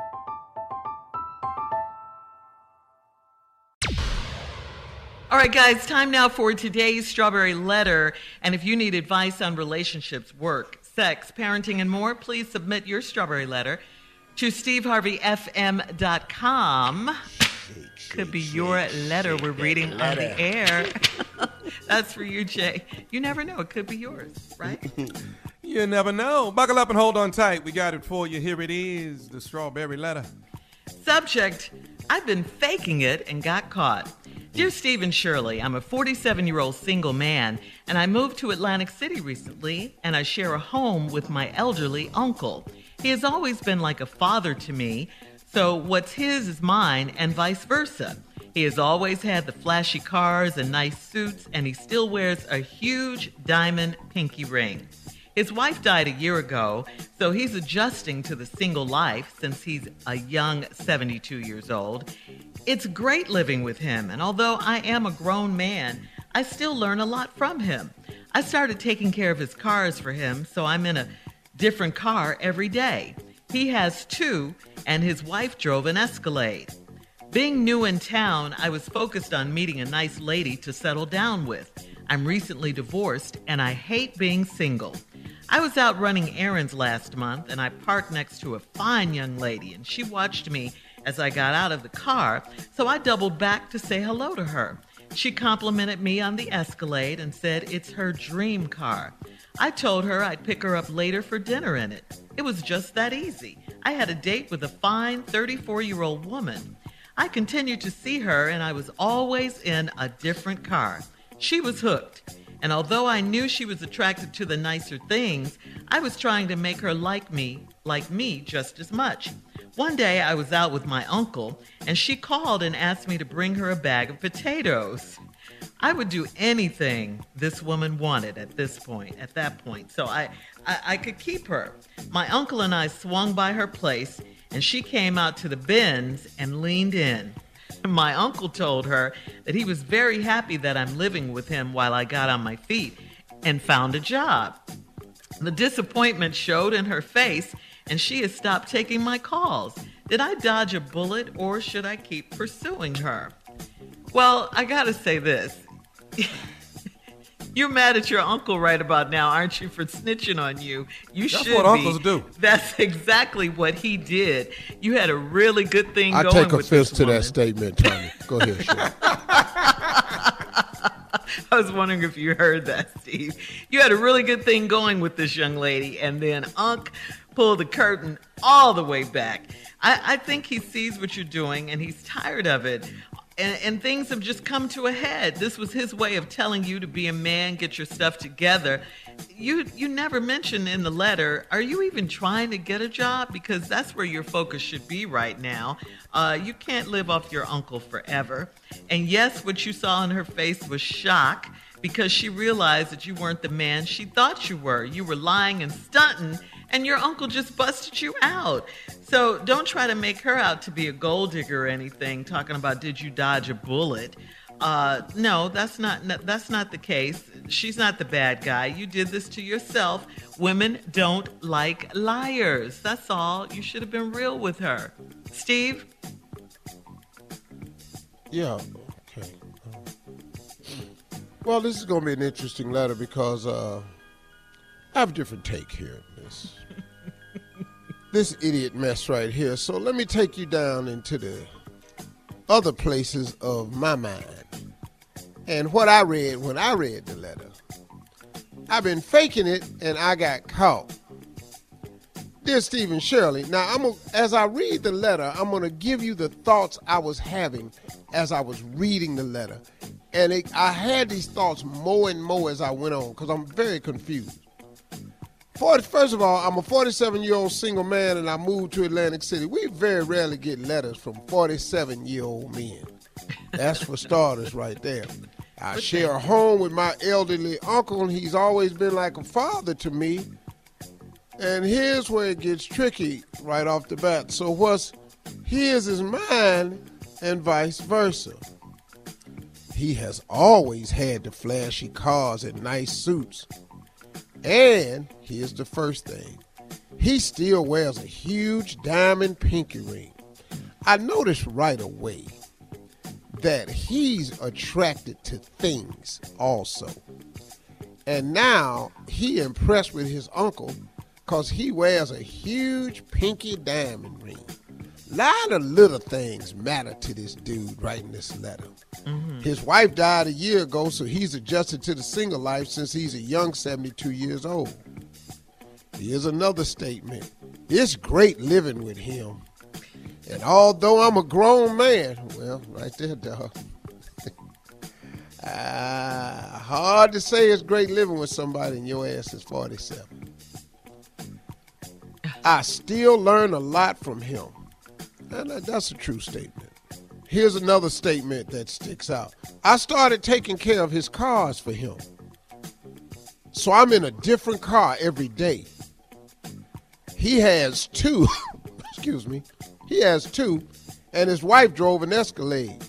All right, guys, time now for today's Strawberry Letter. And if you need advice on relationships, work, sex, parenting, and more, please submit your Strawberry Letter to steveharveyfm.com. Could be your letter we're reading on the air. That's for you, Jay. You never know. It could be yours, right? You never know. Buckle up and hold on tight. We got it for you. Here it is the strawberry letter. Subject I've been faking it and got caught. Dear Steve and Shirley, I'm a 47 year old single man, and I moved to Atlantic City recently, and I share a home with my elderly uncle. He has always been like a father to me, so what's his is mine, and vice versa. He has always had the flashy cars and nice suits, and he still wears a huge diamond pinky ring. His wife died a year ago, so he's adjusting to the single life since he's a young 72 years old. It's great living with him, and although I am a grown man, I still learn a lot from him. I started taking care of his cars for him, so I'm in a different car every day. He has two, and his wife drove an Escalade. Being new in town, I was focused on meeting a nice lady to settle down with. I'm recently divorced, and I hate being single. I was out running errands last month and I parked next to a fine young lady and she watched me as I got out of the car, so I doubled back to say hello to her. She complimented me on the Escalade and said it's her dream car. I told her I'd pick her up later for dinner in it. It was just that easy. I had a date with a fine 34 year old woman. I continued to see her, and I was always in a different car. She was hooked. And although I knew she was attracted to the nicer things, I was trying to make her like me, like me just as much. One day I was out with my uncle, and she called and asked me to bring her a bag of potatoes. I would do anything this woman wanted at this point, at that point, so I, I, I could keep her. My uncle and I swung by her place, and she came out to the bins and leaned in. My uncle told her that he was very happy that I'm living with him while I got on my feet and found a job. The disappointment showed in her face, and she has stopped taking my calls. Did I dodge a bullet or should I keep pursuing her? Well, I gotta say this. You're mad at your uncle right about now, aren't you, for snitching on you? You That's should what be. uncles do. That's exactly what he did. You had a really good thing I going take with offense this to woman. that statement, Tony. Go ahead. I was wondering if you heard that, Steve. You had a really good thing going with this young lady, and then Unc pulled the curtain all the way back. I, I think he sees what you're doing, and he's tired of it. And, and things have just come to a head. This was his way of telling you to be a man, get your stuff together. You you never mentioned in the letter. Are you even trying to get a job? Because that's where your focus should be right now. Uh, you can't live off your uncle forever. And yes, what you saw in her face was shock because she realized that you weren't the man she thought you were. You were lying and stunting, and your uncle just busted you out. So don't try to make her out to be a gold digger or anything. Talking about did you dodge a bullet? Uh, no, that's not that's not the case. She's not the bad guy. You did this to yourself. Women don't like liars. That's all. You should have been real with her. Steve, Yeah. Okay. Well, this is going to be an interesting letter because uh, I have a different take here. This this idiot mess right here. So let me take you down into the other places of my mind and what I read when I read the letter. I've been faking it and I got caught. Dear Steve and Shirley, now I'm a, as I read the letter, I'm going to give you the thoughts I was having as I was reading the letter. And it, I had these thoughts more and more as I went on because I'm very confused. 40, first of all, I'm a 47 year old single man and I moved to Atlantic City. We very rarely get letters from 47 year old men. That's for starters, right there. I share a home with my elderly uncle, and he's always been like a father to me. And here's where it gets tricky right off the bat. So, what's his is mine, and vice versa. He has always had the flashy cars and nice suits. And here's the first thing he still wears a huge diamond pinky ring. I noticed right away that he's attracted to things also. And now he impressed with his uncle because he wears a huge pinky diamond ring. Lot of little things matter to this dude writing this letter. His wife died a year ago, so he's adjusted to the single life since he's a young 72 years old. Here's another statement. It's great living with him. And although I'm a grown man, well, right there, dog. Ah, hard to say it's great living with somebody and your ass is 47. I still learn a lot from him. That's a true statement. Here's another statement that sticks out. I started taking care of his cars for him. So I'm in a different car every day. He has two, excuse me, he has two, and his wife drove an Escalade.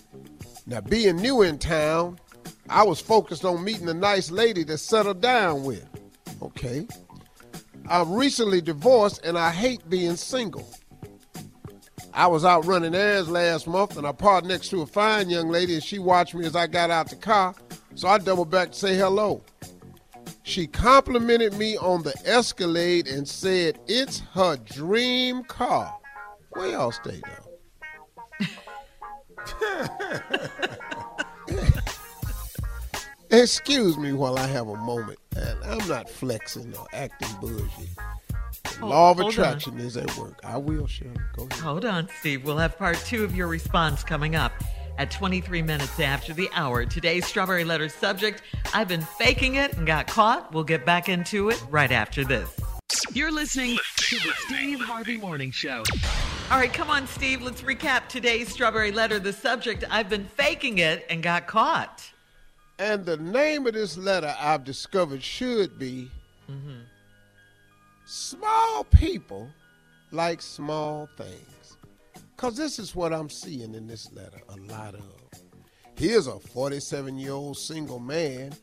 Now, being new in town, I was focused on meeting a nice lady to settle down with. Okay. I'm recently divorced and I hate being single. I was out running errands last month and I parked next to a fine young lady and she watched me as I got out the car, so I doubled back to say hello. She complimented me on the Escalade and said it's her dream car. Where y'all stay though? Excuse me while I have a moment, I'm not flexing or acting bougie. Oh, Law of hold on. attraction is at work. I will, Shirley. Go ahead. Hold on, Steve. We'll have part two of your response coming up at 23 minutes after the hour. Today's Strawberry Letter subject I've been faking it and got caught. We'll get back into it right after this. You're listening to the Steve Harvey Morning Show. All right, come on, Steve. Let's recap today's Strawberry Letter. The subject I've been faking it and got caught. And the name of this letter I've discovered should be mm-hmm. Small People Like Small Things. Because this is what I'm seeing in this letter a lot of. Here's a 47 year old single man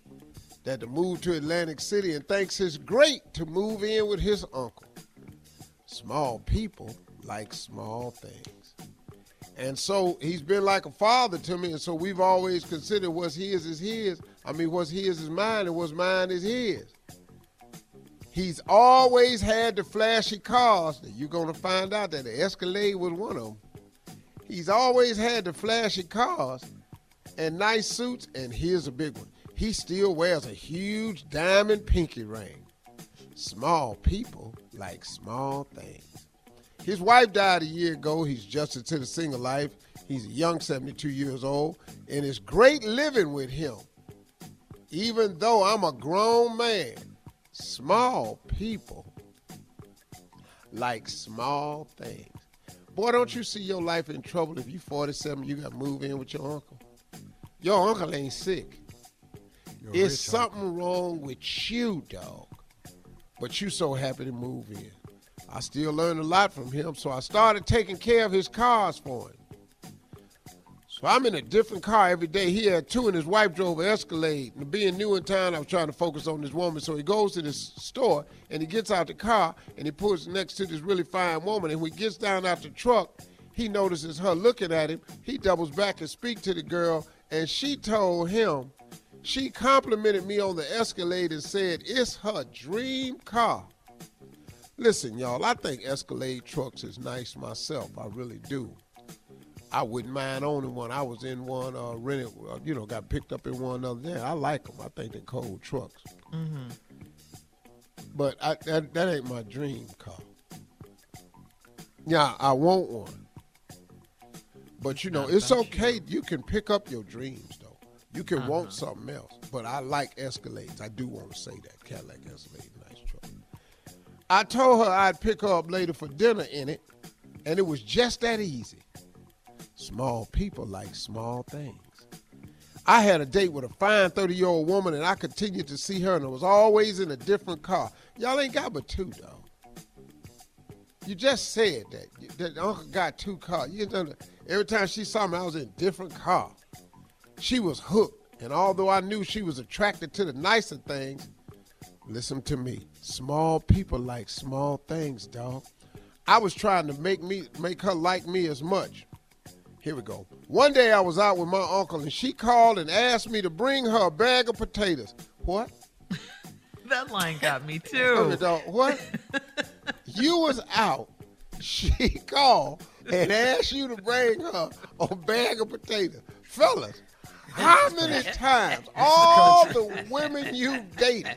that moved to Atlantic City and thinks it's great to move in with his uncle. Small people like small things. And so he's been like a father to me, and so we've always considered what's his is his. I mean, what's his is mine, and what's mine is his. He's always had the flashy cars. You're going to find out that the Escalade was one of them. He's always had the flashy cars and nice suits, and here's a big one. He still wears a huge diamond pinky ring. Small people like small things. His wife died a year ago. He's adjusted to the single life. He's a young 72 years old, and it's great living with him. Even though I'm a grown man, small people like small things. Boy, don't you see your life in trouble if you 47, you got to move in with your uncle? Your uncle ain't sick. Your It's something wrong with you, dog. But you so happy to move in. I still learned a lot from him, so I started taking care of his cars for him. So I'm in a different car every day. He had two, and his wife drove an Escalade. And being new in town, I was trying to focus on this woman. So he goes to this store, and he gets out the car, and he pulls next to this really fine woman. And when he gets down out the truck, he notices her looking at him. He doubles back and speaks to the girl, and she told him, she complimented me on the Escalade and said it's her dream car. Listen, y'all, I think Escalade trucks is nice myself. I really do. I wouldn't mind owning one. I was in one, uh, rented, uh, you know, got picked up in one other day. I like them. I think they're cold trucks. Mm-hmm. But I, that, that ain't my dream car. Yeah, I want one. But you know, Not it's okay. You. can pick up your dreams, though. You can Uh-huh. want something else. But I like Escalades. I do want to say that. Cadillac Escalade, nice truck. I told her I'd pick her up later for dinner in it, and it was just that easy. Small people like small things. I had a date with a fine 30 year old woman, and I continued to see her, and it was always in a different car. Y'all ain't got but two, though. You just said that. That uncle got two cars. You know, every time she saw me, I was in a different car. She was hooked, and although I knew she was attracted to the nicer things, listen to me. Small people like small things, dog. I was trying to make me make her like me as much. Here we go. One day I was out with my uncle, and she called and asked me to bring her a bag of potatoes. What? That line got me too. What? you was out. She called and asked you to bring her a bag of potatoes. Fellas, how many times all the women you dated,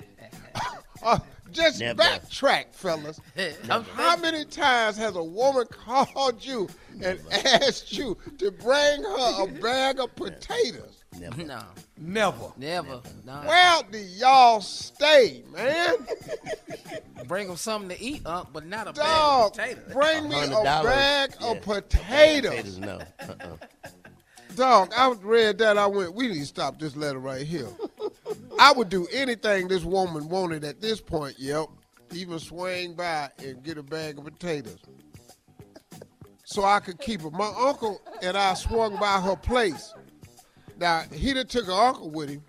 uh, just Never. backtrack, fellas. How many times has a woman called you and asked you to bring her a bag of potatoes? Never. No, Never. never. No. Where do y'all stay, man? Bring them something to eat, uh, but not a Dog, bag of potatoes. bring me a $100. bag Yeah. of potatoes. Potatoes, no. Uh-uh. Dog, I read that. I went, we need to stop this letter right here. I would do anything this woman wanted at this point, yep. Even swing by and get a bag of potatoes. So I could keep her. My uncle and I swung by her place. Now, he done took her uncle with him.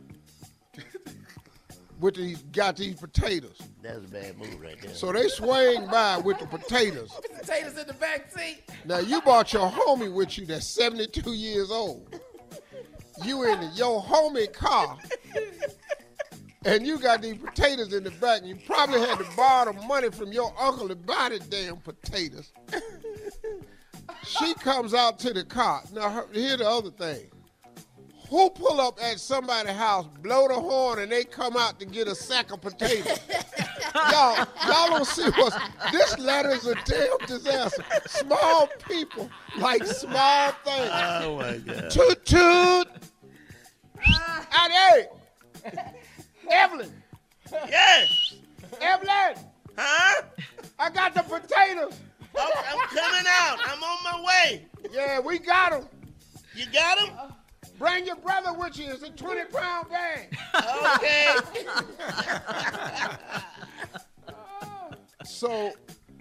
With these, got these potatoes. That's a bad move right there. So they swang by with the potatoes. The potatoes in the back seat. Now you brought your homie with you that's 72 years old. You in your homie car, and you got these potatoes in the back, and you probably had to borrow the money from your uncle to buy the damn potatoes. She comes out to the car. Now her, here's the other thing. Who pull up at somebody's house, blow the horn, and they come out to get a sack of potatoes? y'all, y'all don't see what's this letter is a damn disaster. Small people like small things. Oh my God. Toot toot. Ah. And hey, Evelyn. Yes. Evelyn. Huh? I got the potatoes. I'm, I'm coming out. I'm on my way. Yeah, we got them. You got them? Bring your brother with you. It's a 20 pound bag. Okay. So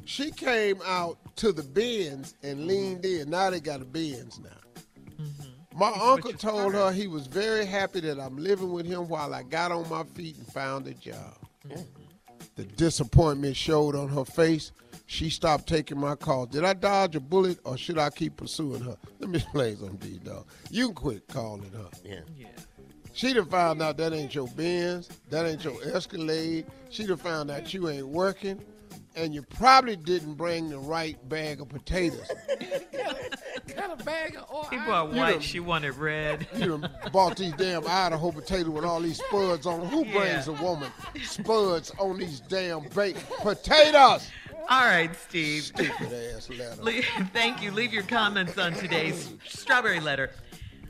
she came out to the bins and leaned in. Now they got a bins now. My uncle told her he was very happy that I'm living with him while I got on my feet and found a job. The disappointment showed on her face. She stopped taking my calls. Did I dodge a bullet or should I keep pursuing her? Let me play something to you, dog. You can quit calling her. Yeah. Yeah. She done found out that ain't your Benz, that ain't your Escalade. She done found out you ain't working, and you probably didn't bring the right bag of potatoes. Got a bag of oil. He bought You white. done- She wanted red. You done bought these damn Idaho potatoes with all these spuds on them. Who brings a woman spuds on these damn baked potatoes? All right, Steve. Stupid ass letter. Thank you. Leave your comments on today's Strawberry Letter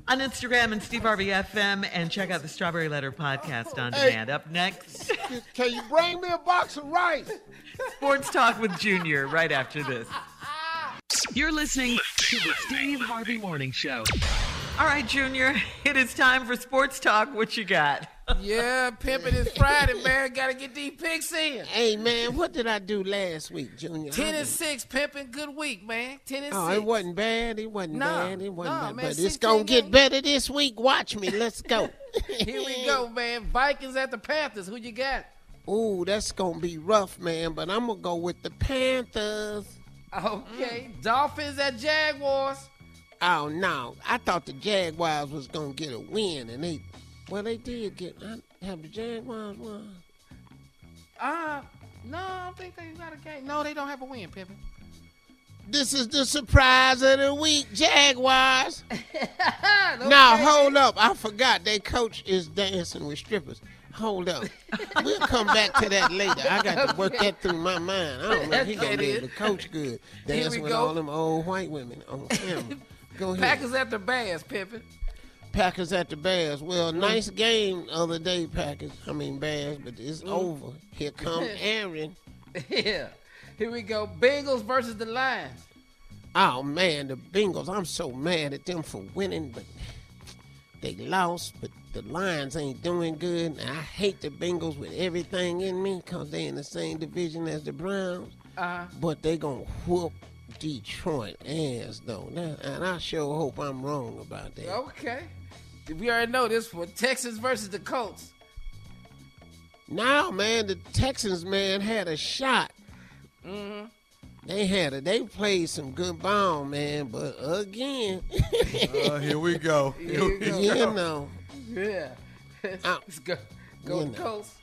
on Instagram and Steve Harvey FM, and check out the Strawberry Letter podcast on Hey. demand. Up next, Can you bring me a box of rice? Sports Talk with Junior. Right after this. You're listening to the Steve Harvey Morning Show. All right, Junior. It is time for Sports Talk. What you got? Yeah, pimping is Friday, man. Gotta get these picks in. Hey man, what did I do last week, Junior? Ten and six, pimping. Good week, man. Ten and Oh, six. it wasn't bad. It wasn't No, bad. It wasn't no, bad. man, but it's gonna get games. better this week. Watch me. Let's go. Here we go, man. Vikings at the Panthers. Who you got? Ooh, that's gonna be rough, man. But I'm gonna go with the Panthers. Okay. Dolphins at Jaguars. Oh no, I thought the Jaguars was gonna get a win, and they, well, they did get. I, have the Jaguars won? Uh, no, I don't think they got a game. No, they don't have a win, pimping. This is the surprise of the week, Jaguars. Now hold up, I forgot their coach is dancing with strippers. Hold up, we'll come back to that later. I got to work that through my mind. I don't know if he gonna be able to coach good, dancing with go. all them old white women on camera. Go ahead. Packers at the Bears, pimping. Packers at the Bears. Well, Mm. nice game other day, Packers. I mean Bears, but it's Mm. over. Here come Aaron. yeah. Here we go. Bengals versus the Lions. Oh man, the Bengals. I'm so mad at them for winning, but they lost. But the Lions ain't doing good. And I hate the Bengals with everything in me because they in the same division as the Browns. Uh, But they gonna whoop Detroit ass though. Now, and I sure hope I'm wrong about that. okay. We already know this for Texas versus the Colts. Now, man, the Texans man had a shot. Mm-hmm. They had it. They played some good ball, man. But again, Uh, here we go. Here we go. you know, Yeah. Let's go. Go You to know. Colts.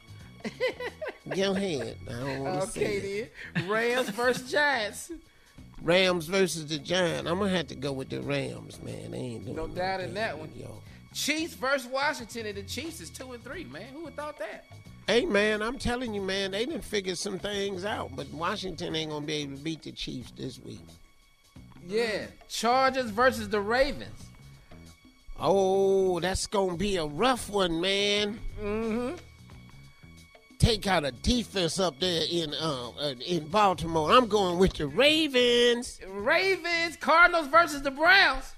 go ahead. I don't want to Okay, say it. then. Rams versus Giants. Rams versus the Giants. I'm gonna have to go with the Rams, man. They ain't doing No doubt in that one. Yo. Chiefs versus Washington, and the Chiefs is two and three, man. Who would thought that? Hey, man, I'm telling you, man, they didn't figure some things out, but Washington ain't gonna be able to beat the Chiefs this week. Yeah. Chargers versus the Ravens. Oh, that's gonna be a rough one, man. Mm-hmm. Take out a defense up there in uh, uh in Baltimore. I'm going with the Ravens. Ravens. Cardinals versus the Browns.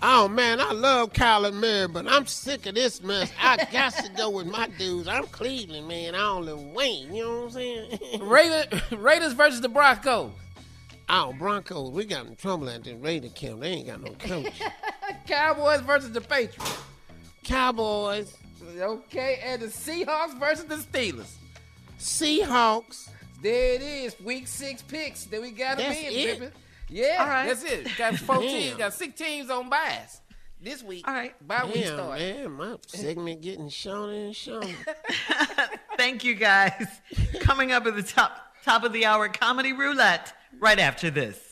Oh man, I love Kyler Murray, but I'm sick of this mess. I got to go with my dudes. I'm Cleveland, man. I only Wayne. You know what I'm saying? Raven, Raiders versus the Broncos. Oh, Broncos, we got in trouble at the Raider camp. They ain't got no coach. Cowboys versus the Patriots. Cowboys, Okay, and the Seahawks versus the Steelers. Seahawks. There it is. Week six picks. Then we got them That's in, it? baby. Yeah, All right. that's it. Got four teams. Got six teams on bias this week. All right. Bye week Damn, start. man, my segment getting shown and shorter. Thank you, guys. Coming up at the top top of the hour, comedy roulette. Right after this.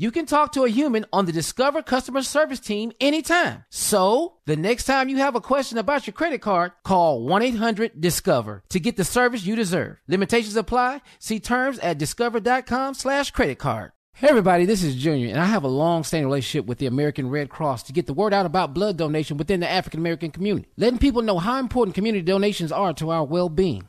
You can talk to a human on the Discover customer service team anytime. So, the next time you have a question about your credit card, call 1-800-DISCOVER to get the service you deserve. Limitations apply. See terms at discover.com slash credit card. Hey everybody, this is Junior, and I have a long-standing relationship with the American Red Cross to get the word out about blood donation within the African American community, letting people know how important community donations are to our well-being.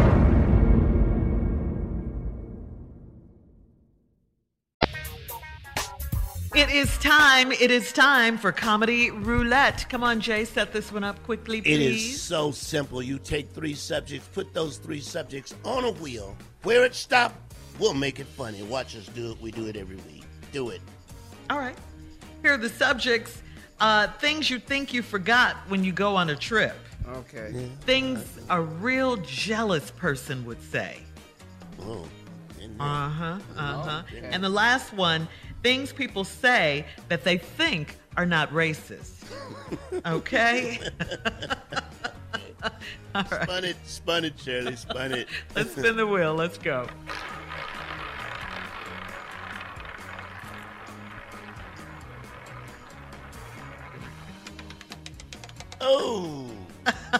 It is time. It is time for comedy roulette. Come on, Jay, set this one up quickly, It please. is so simple. You take three subjects, put those three subjects on a wheel. Where it stop, we'll make it funny. Watch us do it. We do it every week. Do it. All right. Here are the subjects. Uh, things you think you forgot when you go on a trip. Okay. Things a real jealous person would say. Oh. Uh huh. Uh huh. Okay. And the last one, things people say that they think are not racist. Okay. All right. Spun it, spun it, Shirley, spun it. Let's spin the wheel. Let's go. Oh.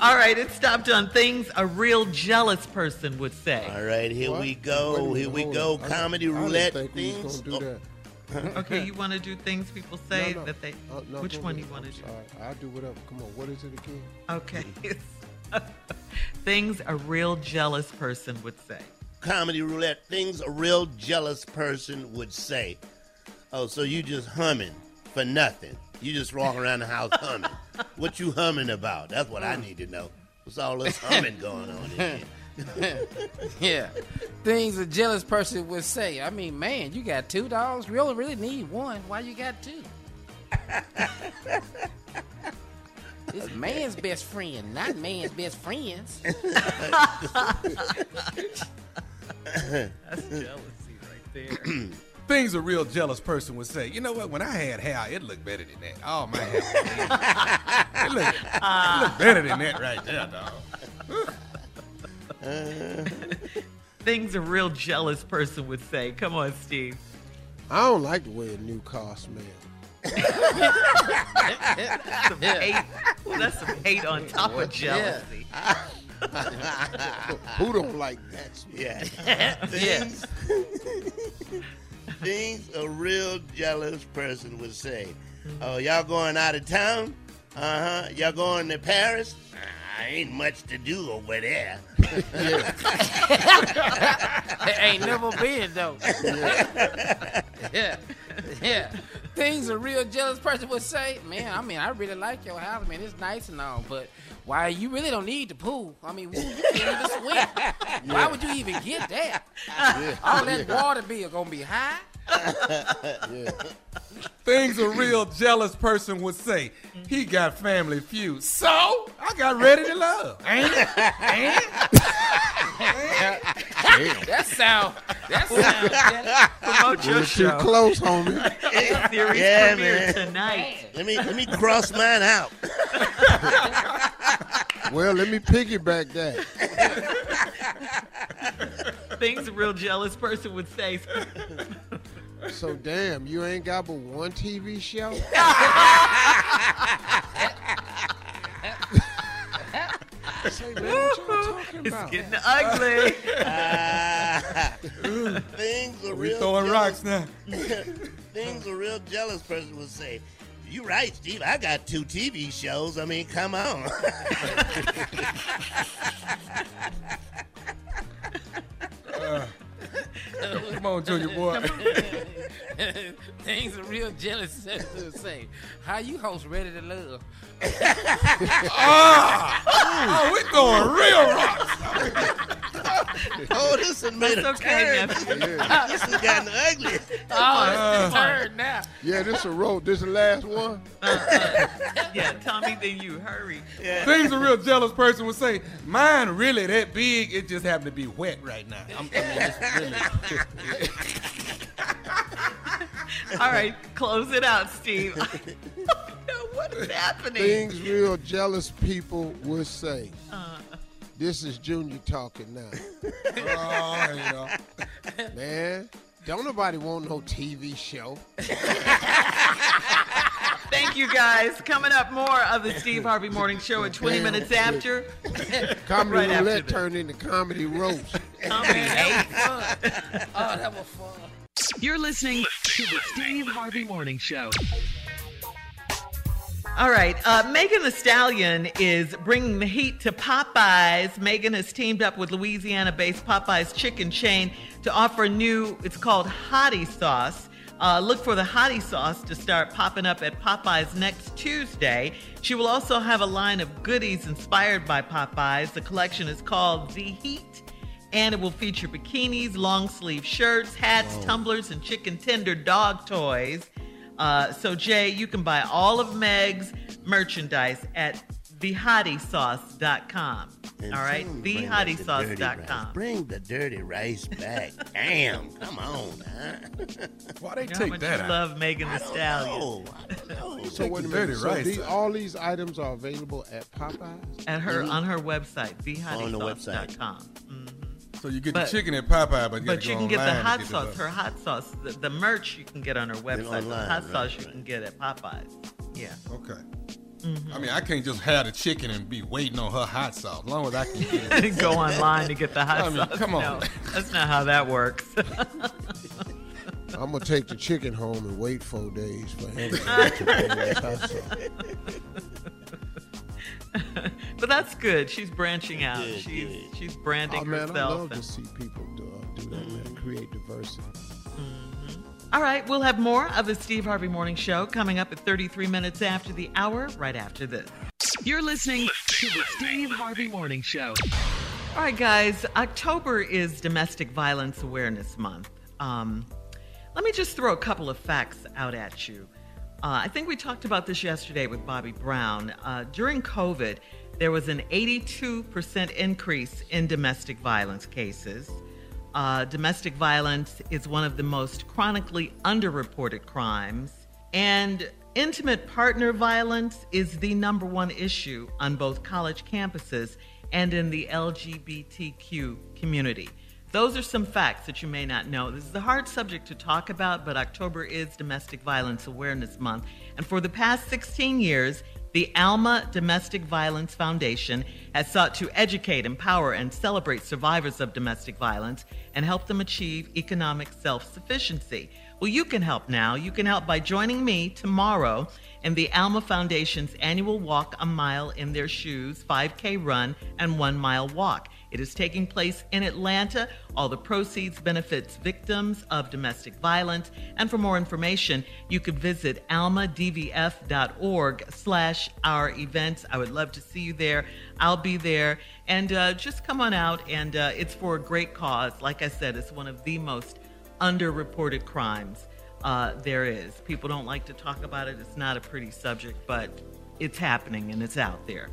All right, it stopped on things a real jealous person would say. All right, here we go. Here we go. Comedy roulette. things. Oh. okay, you want to do things people say No, no. that they. Uh, no, which one do you want to I'm do? I'll do whatever. Come on. What is it again? Okay. things a real jealous person would say. Comedy roulette. Things a real jealous person would say. Oh, so you just humming for nothing. You just walk around the house humming. what you humming about? That's what I mm. need to know. What's all this humming going on in here? yeah. Things a jealous person would say. I mean, man, you got two dogs. You only really need one. Why you got two? it's man's best friend, not man's best friends. That's jealousy right there. things a real jealous person would say. You know what? When I had hair, it looked better than that. Oh my hair, it looked, it looked ah. better than that right there, dog. Things a real jealous person would say. Come on, Steve. I don't like the way a new car smells. some hate. Well, that's some hate on top of jealousy. Who don't like that smell? Yeah. things, things a real jealous person would say. Oh, y'all going out of town? Uh huh. Y'all going to Paris? Nah, ain't much to do over there. It ain't never been though. yeah, yeah. Things a real jealous person would say, man. I mean, I really like your house, man. It's nice and all, but why you really don't need the pool? I mean, you can't even swim. Why would you even get that? All that water bill gonna be high. Things a real jealous person would say. He got family feud. So I got ready to love. Ain't it? Ain't it? That sound. That sound. Promote your You're too close, homie. Series Yeah, premiere man. tonight. Let me let me cross mine out. Well, let me piggyback that. Things a real jealous person would say. So damn, you ain't got but one TV show? Say, man, what y'all talking It's about? getting ugly. Things a We real throwing jealous, rocks now. things a real jealous person would say. You right, Steve. I got two TV shows. I mean, come on. Uh, come on, Junior boy. Things a real jealous person would say. How you host Ready to Love? Ah! oh, we throwing real rocks. oh, this is made That's a okay, turn. nephew. this has gotten ugly. Oh, it's turn now. Yeah, this a road. This the last one. Yeah, Tommy, then you hurry. Things a real jealous person would say. Mine really that big. It just happened to be wet right now. I'm, I mean, it's really. All right, close it out, Steve. what is happening? Things real jealous people would say. Uh, This is Junior talking now. oh, yeah. Man, don't nobody want no TV show. Thank you, guys. Coming up, more of the Steve Harvey Morning Show at 20 Damn. minutes after. Comedy Right roulette this. turned into comedy roast. Comedy eight. Oh, that was fun. You're listening to the Steve Harvey Morning Show. All right. Uh, Megan Thee Stallion is bringing the heat to Popeyes. Megan has teamed up with Louisiana based Popeyes chicken chain to offer a new, it's called Hottie Sauce. Uh, look for the Hottie Sauce to start popping up at Popeyes next Tuesday. She will also have a line of goodies inspired by Popeyes. The collection is called The Heat. And it will feature bikinis, long sleeve shirts, hats, tumblers, and chicken tender dog toys. Uh, so, Jay, you can buy all of Meg's merchandise at thehottysauce.com. And All right, tell 'em bring back the dirty rice. Bring the dirty rice back. Damn, come on, huh? Why they You know how take much that you out? love Megan Thee Stallion. know. I don't know. So Take wait a the minute. dirty So rice these, all these items are available at Popeyes. At her on her website, On the website. thehottysauce.com. So you get But- the chicken at Popeye, but you, But you go can get the hot get sauce. the- Her hot sauce, the, the merch you can get on her website. the hot right, sauce you can get at Popeyes. Yeah. Okay. Mm-hmm. I mean, I can't just have the chicken and be waiting on her hot sauce. As long as I can get it. Go online to get the hot I mean, sauce. come on. No, that's not how that works. I'm gonna take the chicken home and wait four days for him to bring this hot sauce. But that's good. She's branching out. Good, she's good. she's branding Oh man, I herself. love and- to see people do, uh, do that, man. Create diversity. All right, we'll have more of the Steve Harvey Morning Show coming up at 33 minutes after the hour, right after this. You're listening to the Steve Harvey Morning Show. All right, guys, October is Domestic Violence Awareness Month. Um, let me just throw a couple of facts out at you. Uh, I think we talked about this yesterday with Bobby Brown. Uh, during COVID, there was an 82% increase in domestic violence cases. Uh, domestic violence is one of the most chronically underreported crimes, and intimate partner violence is the number one issue on both college campuses and in the LGBTQ community. Those are some facts that you may not know. This is a hard subject to talk about, but October is Domestic Violence Awareness Month. And for the past 16 years, the Alma Domestic Violence Foundation has sought to educate, empower, and celebrate survivors of domestic violence and help them achieve economic self sufficiency. Well, you can help now. You can help by joining me tomorrow in the Alma Foundation's annual Walk a Mile in Their Shoes 5K run and one mile walk. It is taking place in Atlanta. All the proceeds benefits victims of domestic violence. And for more information, you could visit almadvf.org slash our events. I would love to see you there. I'll be there. And uh, just come on out. And uh, it's for a great cause. Like I said, it's one of the most underreported crimes uh, there is. People don't like to talk about it. It's not a pretty subject, but it's happening and it's out there.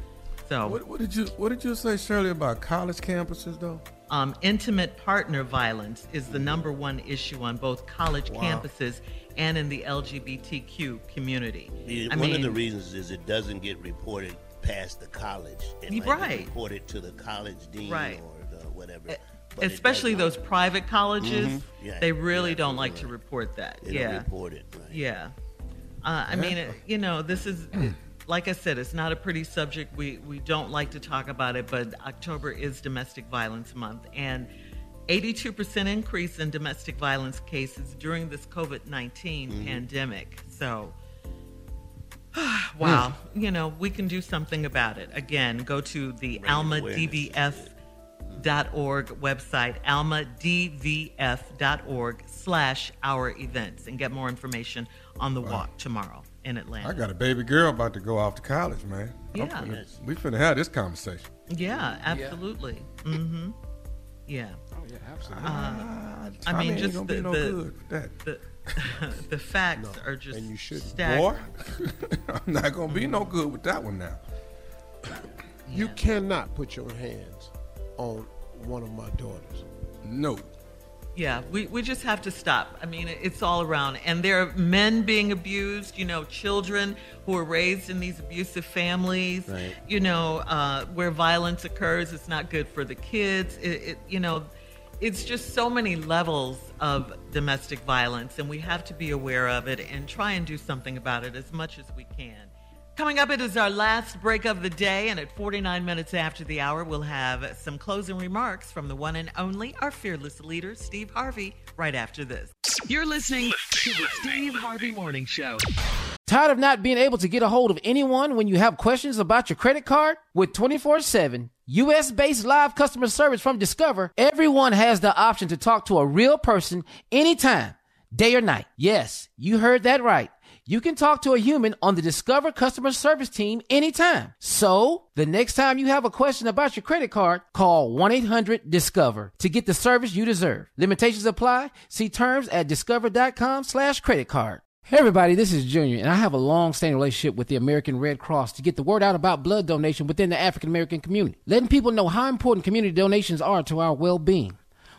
So, what, what, did you What did you say, Shirley, about college campuses, though? Um, intimate partner violence is the number one issue on both college Wow. campuses and in the LGBTQ community. The- I one mean, of the reasons is it doesn't get reported past the college. It might Right. get reported to the college dean Right. or the whatever. but it especially those private colleges, Mhm. Yeah, they really don't like to report that. They don't yeah, report it, right. Yeah, uh, I mean, it, you know, this is. Like I said, it's not a pretty subject. We we don't like to talk about it, but October is Domestic Violence Month, and 82% increase in domestic violence cases during this COVID 19 Mm-hmm. pandemic. So, wow, you know, we can do something about it. Again, go to the almadvf.org website, almadvf.org slash our events, and get more information on the walk tomorrow in Atlanta. I got a baby girl about to go off to college, man. Yeah. finna- we finna have this conversation. Yeah, absolutely. Mm-hmm. Yeah. Oh, yeah, absolutely. Uh, Ah, I mean, just the no the, good with that. the the facts are just and you should, staggering. boy. I'm not gonna be no good with that one now. You cannot put your hands on one of my daughters. No. Yeah, we, we just have to stop. I mean, it's all around. And there are men being abused, you know, children who are raised in these abusive families, Right. you know, uh, where violence occurs. It's not good for the kids. It, it, you know, it's just so many levels of domestic violence, and we have to be aware of it and try and do something about it as much as we can. Coming up, it is our last break of the day, and at 49 minutes after the hour, we'll have some closing remarks from the one and only, our fearless leader, Steve Harvey, right after this. You're listening to the Steve Harvey Morning Show. Tired of not being able to get a hold of anyone when you have questions about your credit card? With 24 7 US based live customer service from Discover, everyone has the option to talk to a real person anytime, day or night. Yes, you heard that right. You can talk to a human on the Discover customer service team anytime. So, the next time you have a question about your credit card, call 1 800 Discover to get the service you deserve. Limitations apply. See terms at discover.com slash credit card. Hey everybody, this is Junior, and I have a long-standing relationship with the American Red Cross to get the word out about blood donation within the African American community, letting people know how important community donations are to our well-being.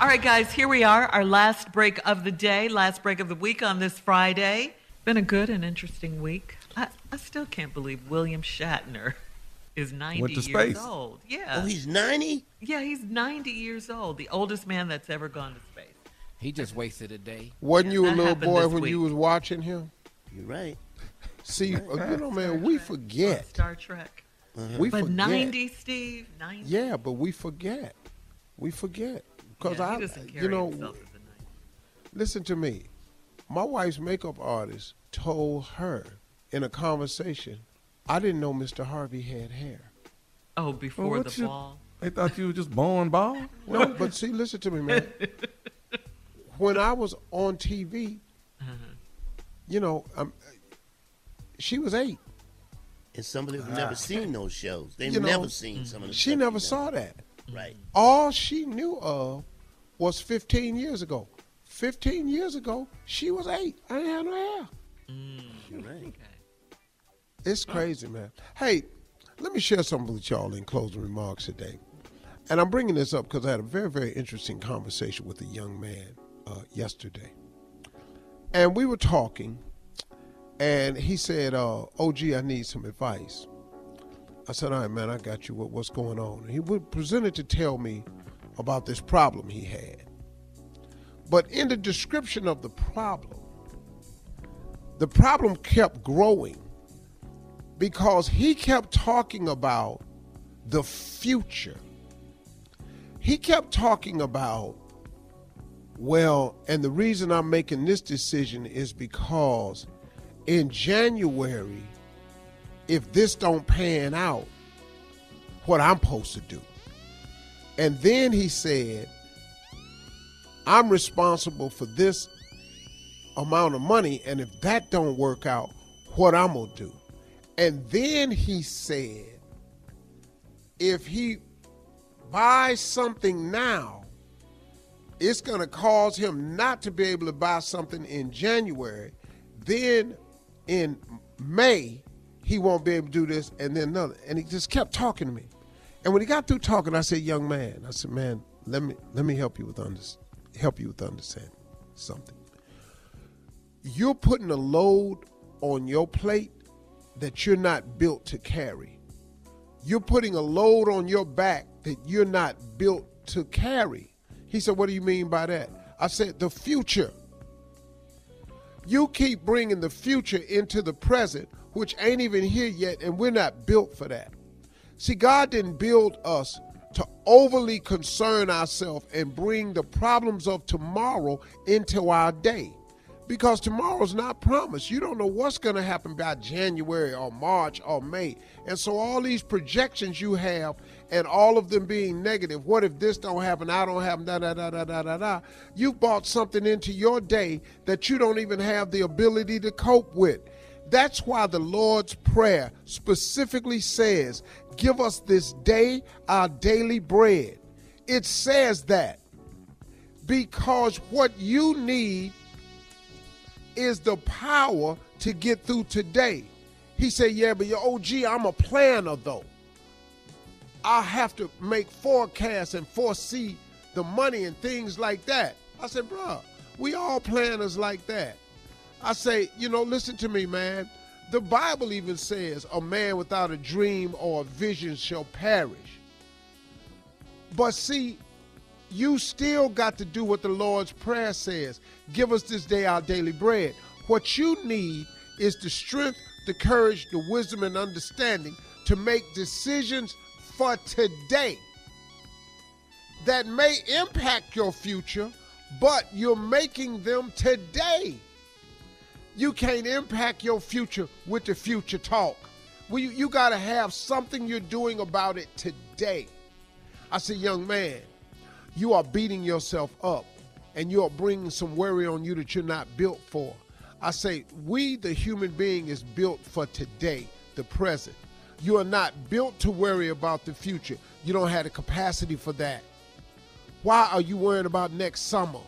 All right, guys, here we are, our last break of the day, last break of the week on this Friday. Been a good and interesting week. I, I still can't believe William Shatner is 90 Went to years space. old. Yeah. Oh, he's 90? Yeah, he's 90 years old, the oldest man that's ever gone to space. He just wasted a day. Wasn't you a little boy when week. you was watching him? You're right. See, uh, you know, man, we forget. Star Trek. We but forget. 90, Steve, 90. Yeah, but we forget. We forget because Yeah, I, doesn't you know, listen to me. My wife's makeup artist told her in a conversation, I didn't know Mr. Harvey had hair. Oh, before Well, the what you- ball. They thought you were just born bald. No, but see, listen to me, man. when I was on TV, Uh-huh. you know, um, she was eight. And some somebody who's never seen those shows. They've You know, never seen some of the She stuff never saw done. that. Right. All she knew of was 15 years ago. 15 years ago, she was eight. I ain't had no hair. You're right. It's crazy, man. Hey, let me share something with y'all in closing remarks today. And I'm bringing this up because I had a very, very interesting conversation with a young man uh, yesterday. And we were talking, and he said, uh, OG, I need some advice. I said, All right, man, I got you. What, what's going on? He presented to tell me about this problem he had. But in the description of the problem, the problem kept growing because he kept talking about the future. He kept talking about, well, and the reason I'm making this decision is because in January, if this don't pan out, what I'm supposed to do. And then he said, I'm responsible for this amount of money, and if that don't work out, what I'm gonna do. And then he said, if he buys something now, it's gonna cause him not to be able to buy something in January. Then in May, he won't be able to do this, and then another. And he just kept talking to me. And when he got through talking, I said, "Young man," I said, "Man, let me let me help you with under, help you with understanding something. You're putting a load on your plate that you're not built to carry. You're putting a load on your back that you're not built to carry." He said, "What do you mean by that?" I said, "The future." You keep bringing the future into the present, which ain't even here yet, and we're not built for that. See, God didn't build us to overly concern ourselves and bring the problems of tomorrow into our day. Because tomorrow's not promised. You don't know what's going to happen by January or March or May. And so all these projections you have and all of them being negative, what if this don't happen, I don't happen, da da da da da da da. You brought something into your day that you don't even have the ability to cope with. That's why the Lord's Prayer specifically says, Give us this day our daily bread. It says that because what you need is the power to get through today. He said, Yeah, but your OG, I'm a planner though. I have to make forecasts and foresee the money and things like that. I said, Bruh, we all planners like that. I say, you know, listen to me, man. The Bible even says a man without a dream or a vision shall perish. But see, you still got to do what the Lord's Prayer says give us this day our daily bread. What you need is the strength, the courage, the wisdom, and understanding to make decisions for today that may impact your future, but you're making them today. You can't impact your future with the future talk. Well, you, you got to have something you're doing about it today. I say, young man, you are beating yourself up and you are bringing some worry on you that you're not built for. I say, we, the human being, is built for today, the present. You are not built to worry about the future. You don't have the capacity for that. Why are you worrying about next summer?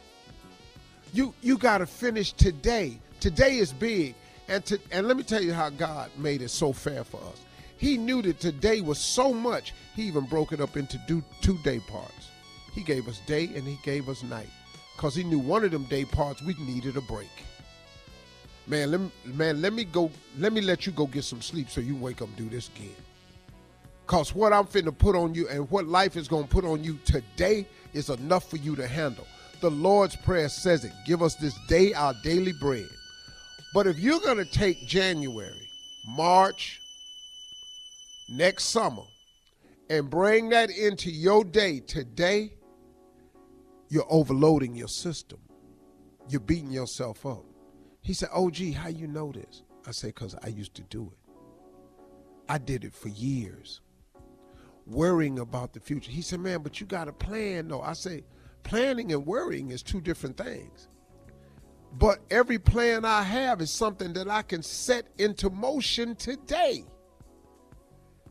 You you got to finish today. Today is big. And to, and let me tell you how God made it so fair for us. He knew that today was so much, he even broke it up into two day parts. He gave us day and he gave us night. Because he knew one of them day parts we needed a break. Man, let me, man, let me go, let me let you go get some sleep so you wake up and do this again. Cause what I'm finna put on you and what life is gonna put on you today is enough for you to handle. The Lord's Prayer says it. Give us this day our daily bread. But if you're gonna take January, March, next summer, and bring that into your day today, you're overloading your system. You're beating yourself up. He said, Oh, gee, how you know this? I said, because I used to do it. I did it for years worrying about the future. He said, Man, but you got a plan, though. I say, Planning and worrying is two different things. But every plan I have is something that I can set into motion today.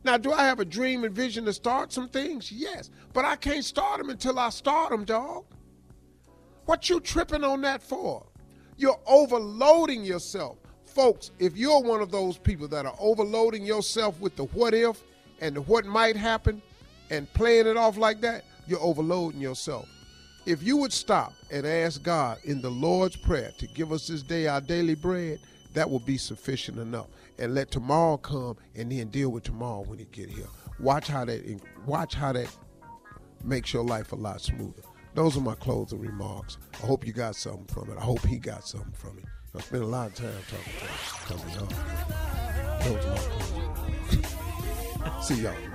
Now, do I have a dream and vision to start some things? Yes. But I can't start them until I start them, dog. What you tripping on that for? You're overloading yourself. Folks, if you're one of those people that are overloading yourself with the what if, and the what might happen and playing it off like that, you're overloading yourself. If you would stop and ask God in the Lord's Prayer to give us this day our daily bread, that will be sufficient enough. And let tomorrow come and then deal with tomorrow when it get here. Watch how that watch how that makes your life a lot smoother. Those are my closing remarks. I hope you got something from it. I hope he got something from it. I spent a lot of time talking to him. My closing See y'all.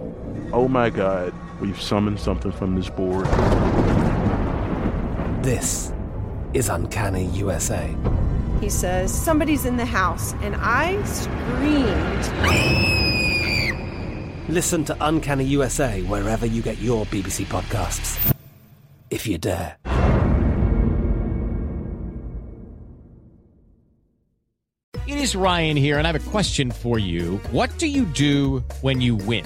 oh my God, we've summoned something from this board. This is Uncanny USA. He says, Somebody's in the house, and I screamed. Listen to Uncanny USA wherever you get your BBC podcasts, if you dare. It is Ryan here, and I have a question for you. What do you do when you win?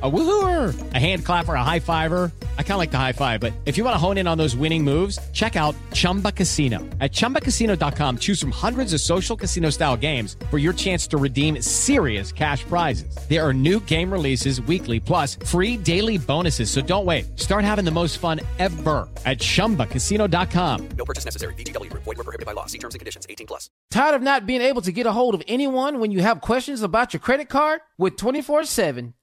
A woohooer, a hand clapper, a high fiver. I kind of like the high five, but if you want to hone in on those winning moves, check out Chumba Casino. At ChumbaCasino.com, choose from hundreds of social casino style games for your chance to redeem serious cash prizes. There are new game releases weekly, plus free daily bonuses. So don't wait. Start having the most fun ever at ChumbaCasino.com. No purchase necessary. VGW. Void were prohibited by law. See terms and conditions. 18 plus. Tired of not being able to get a hold of anyone when you have questions about your credit card? With 24-7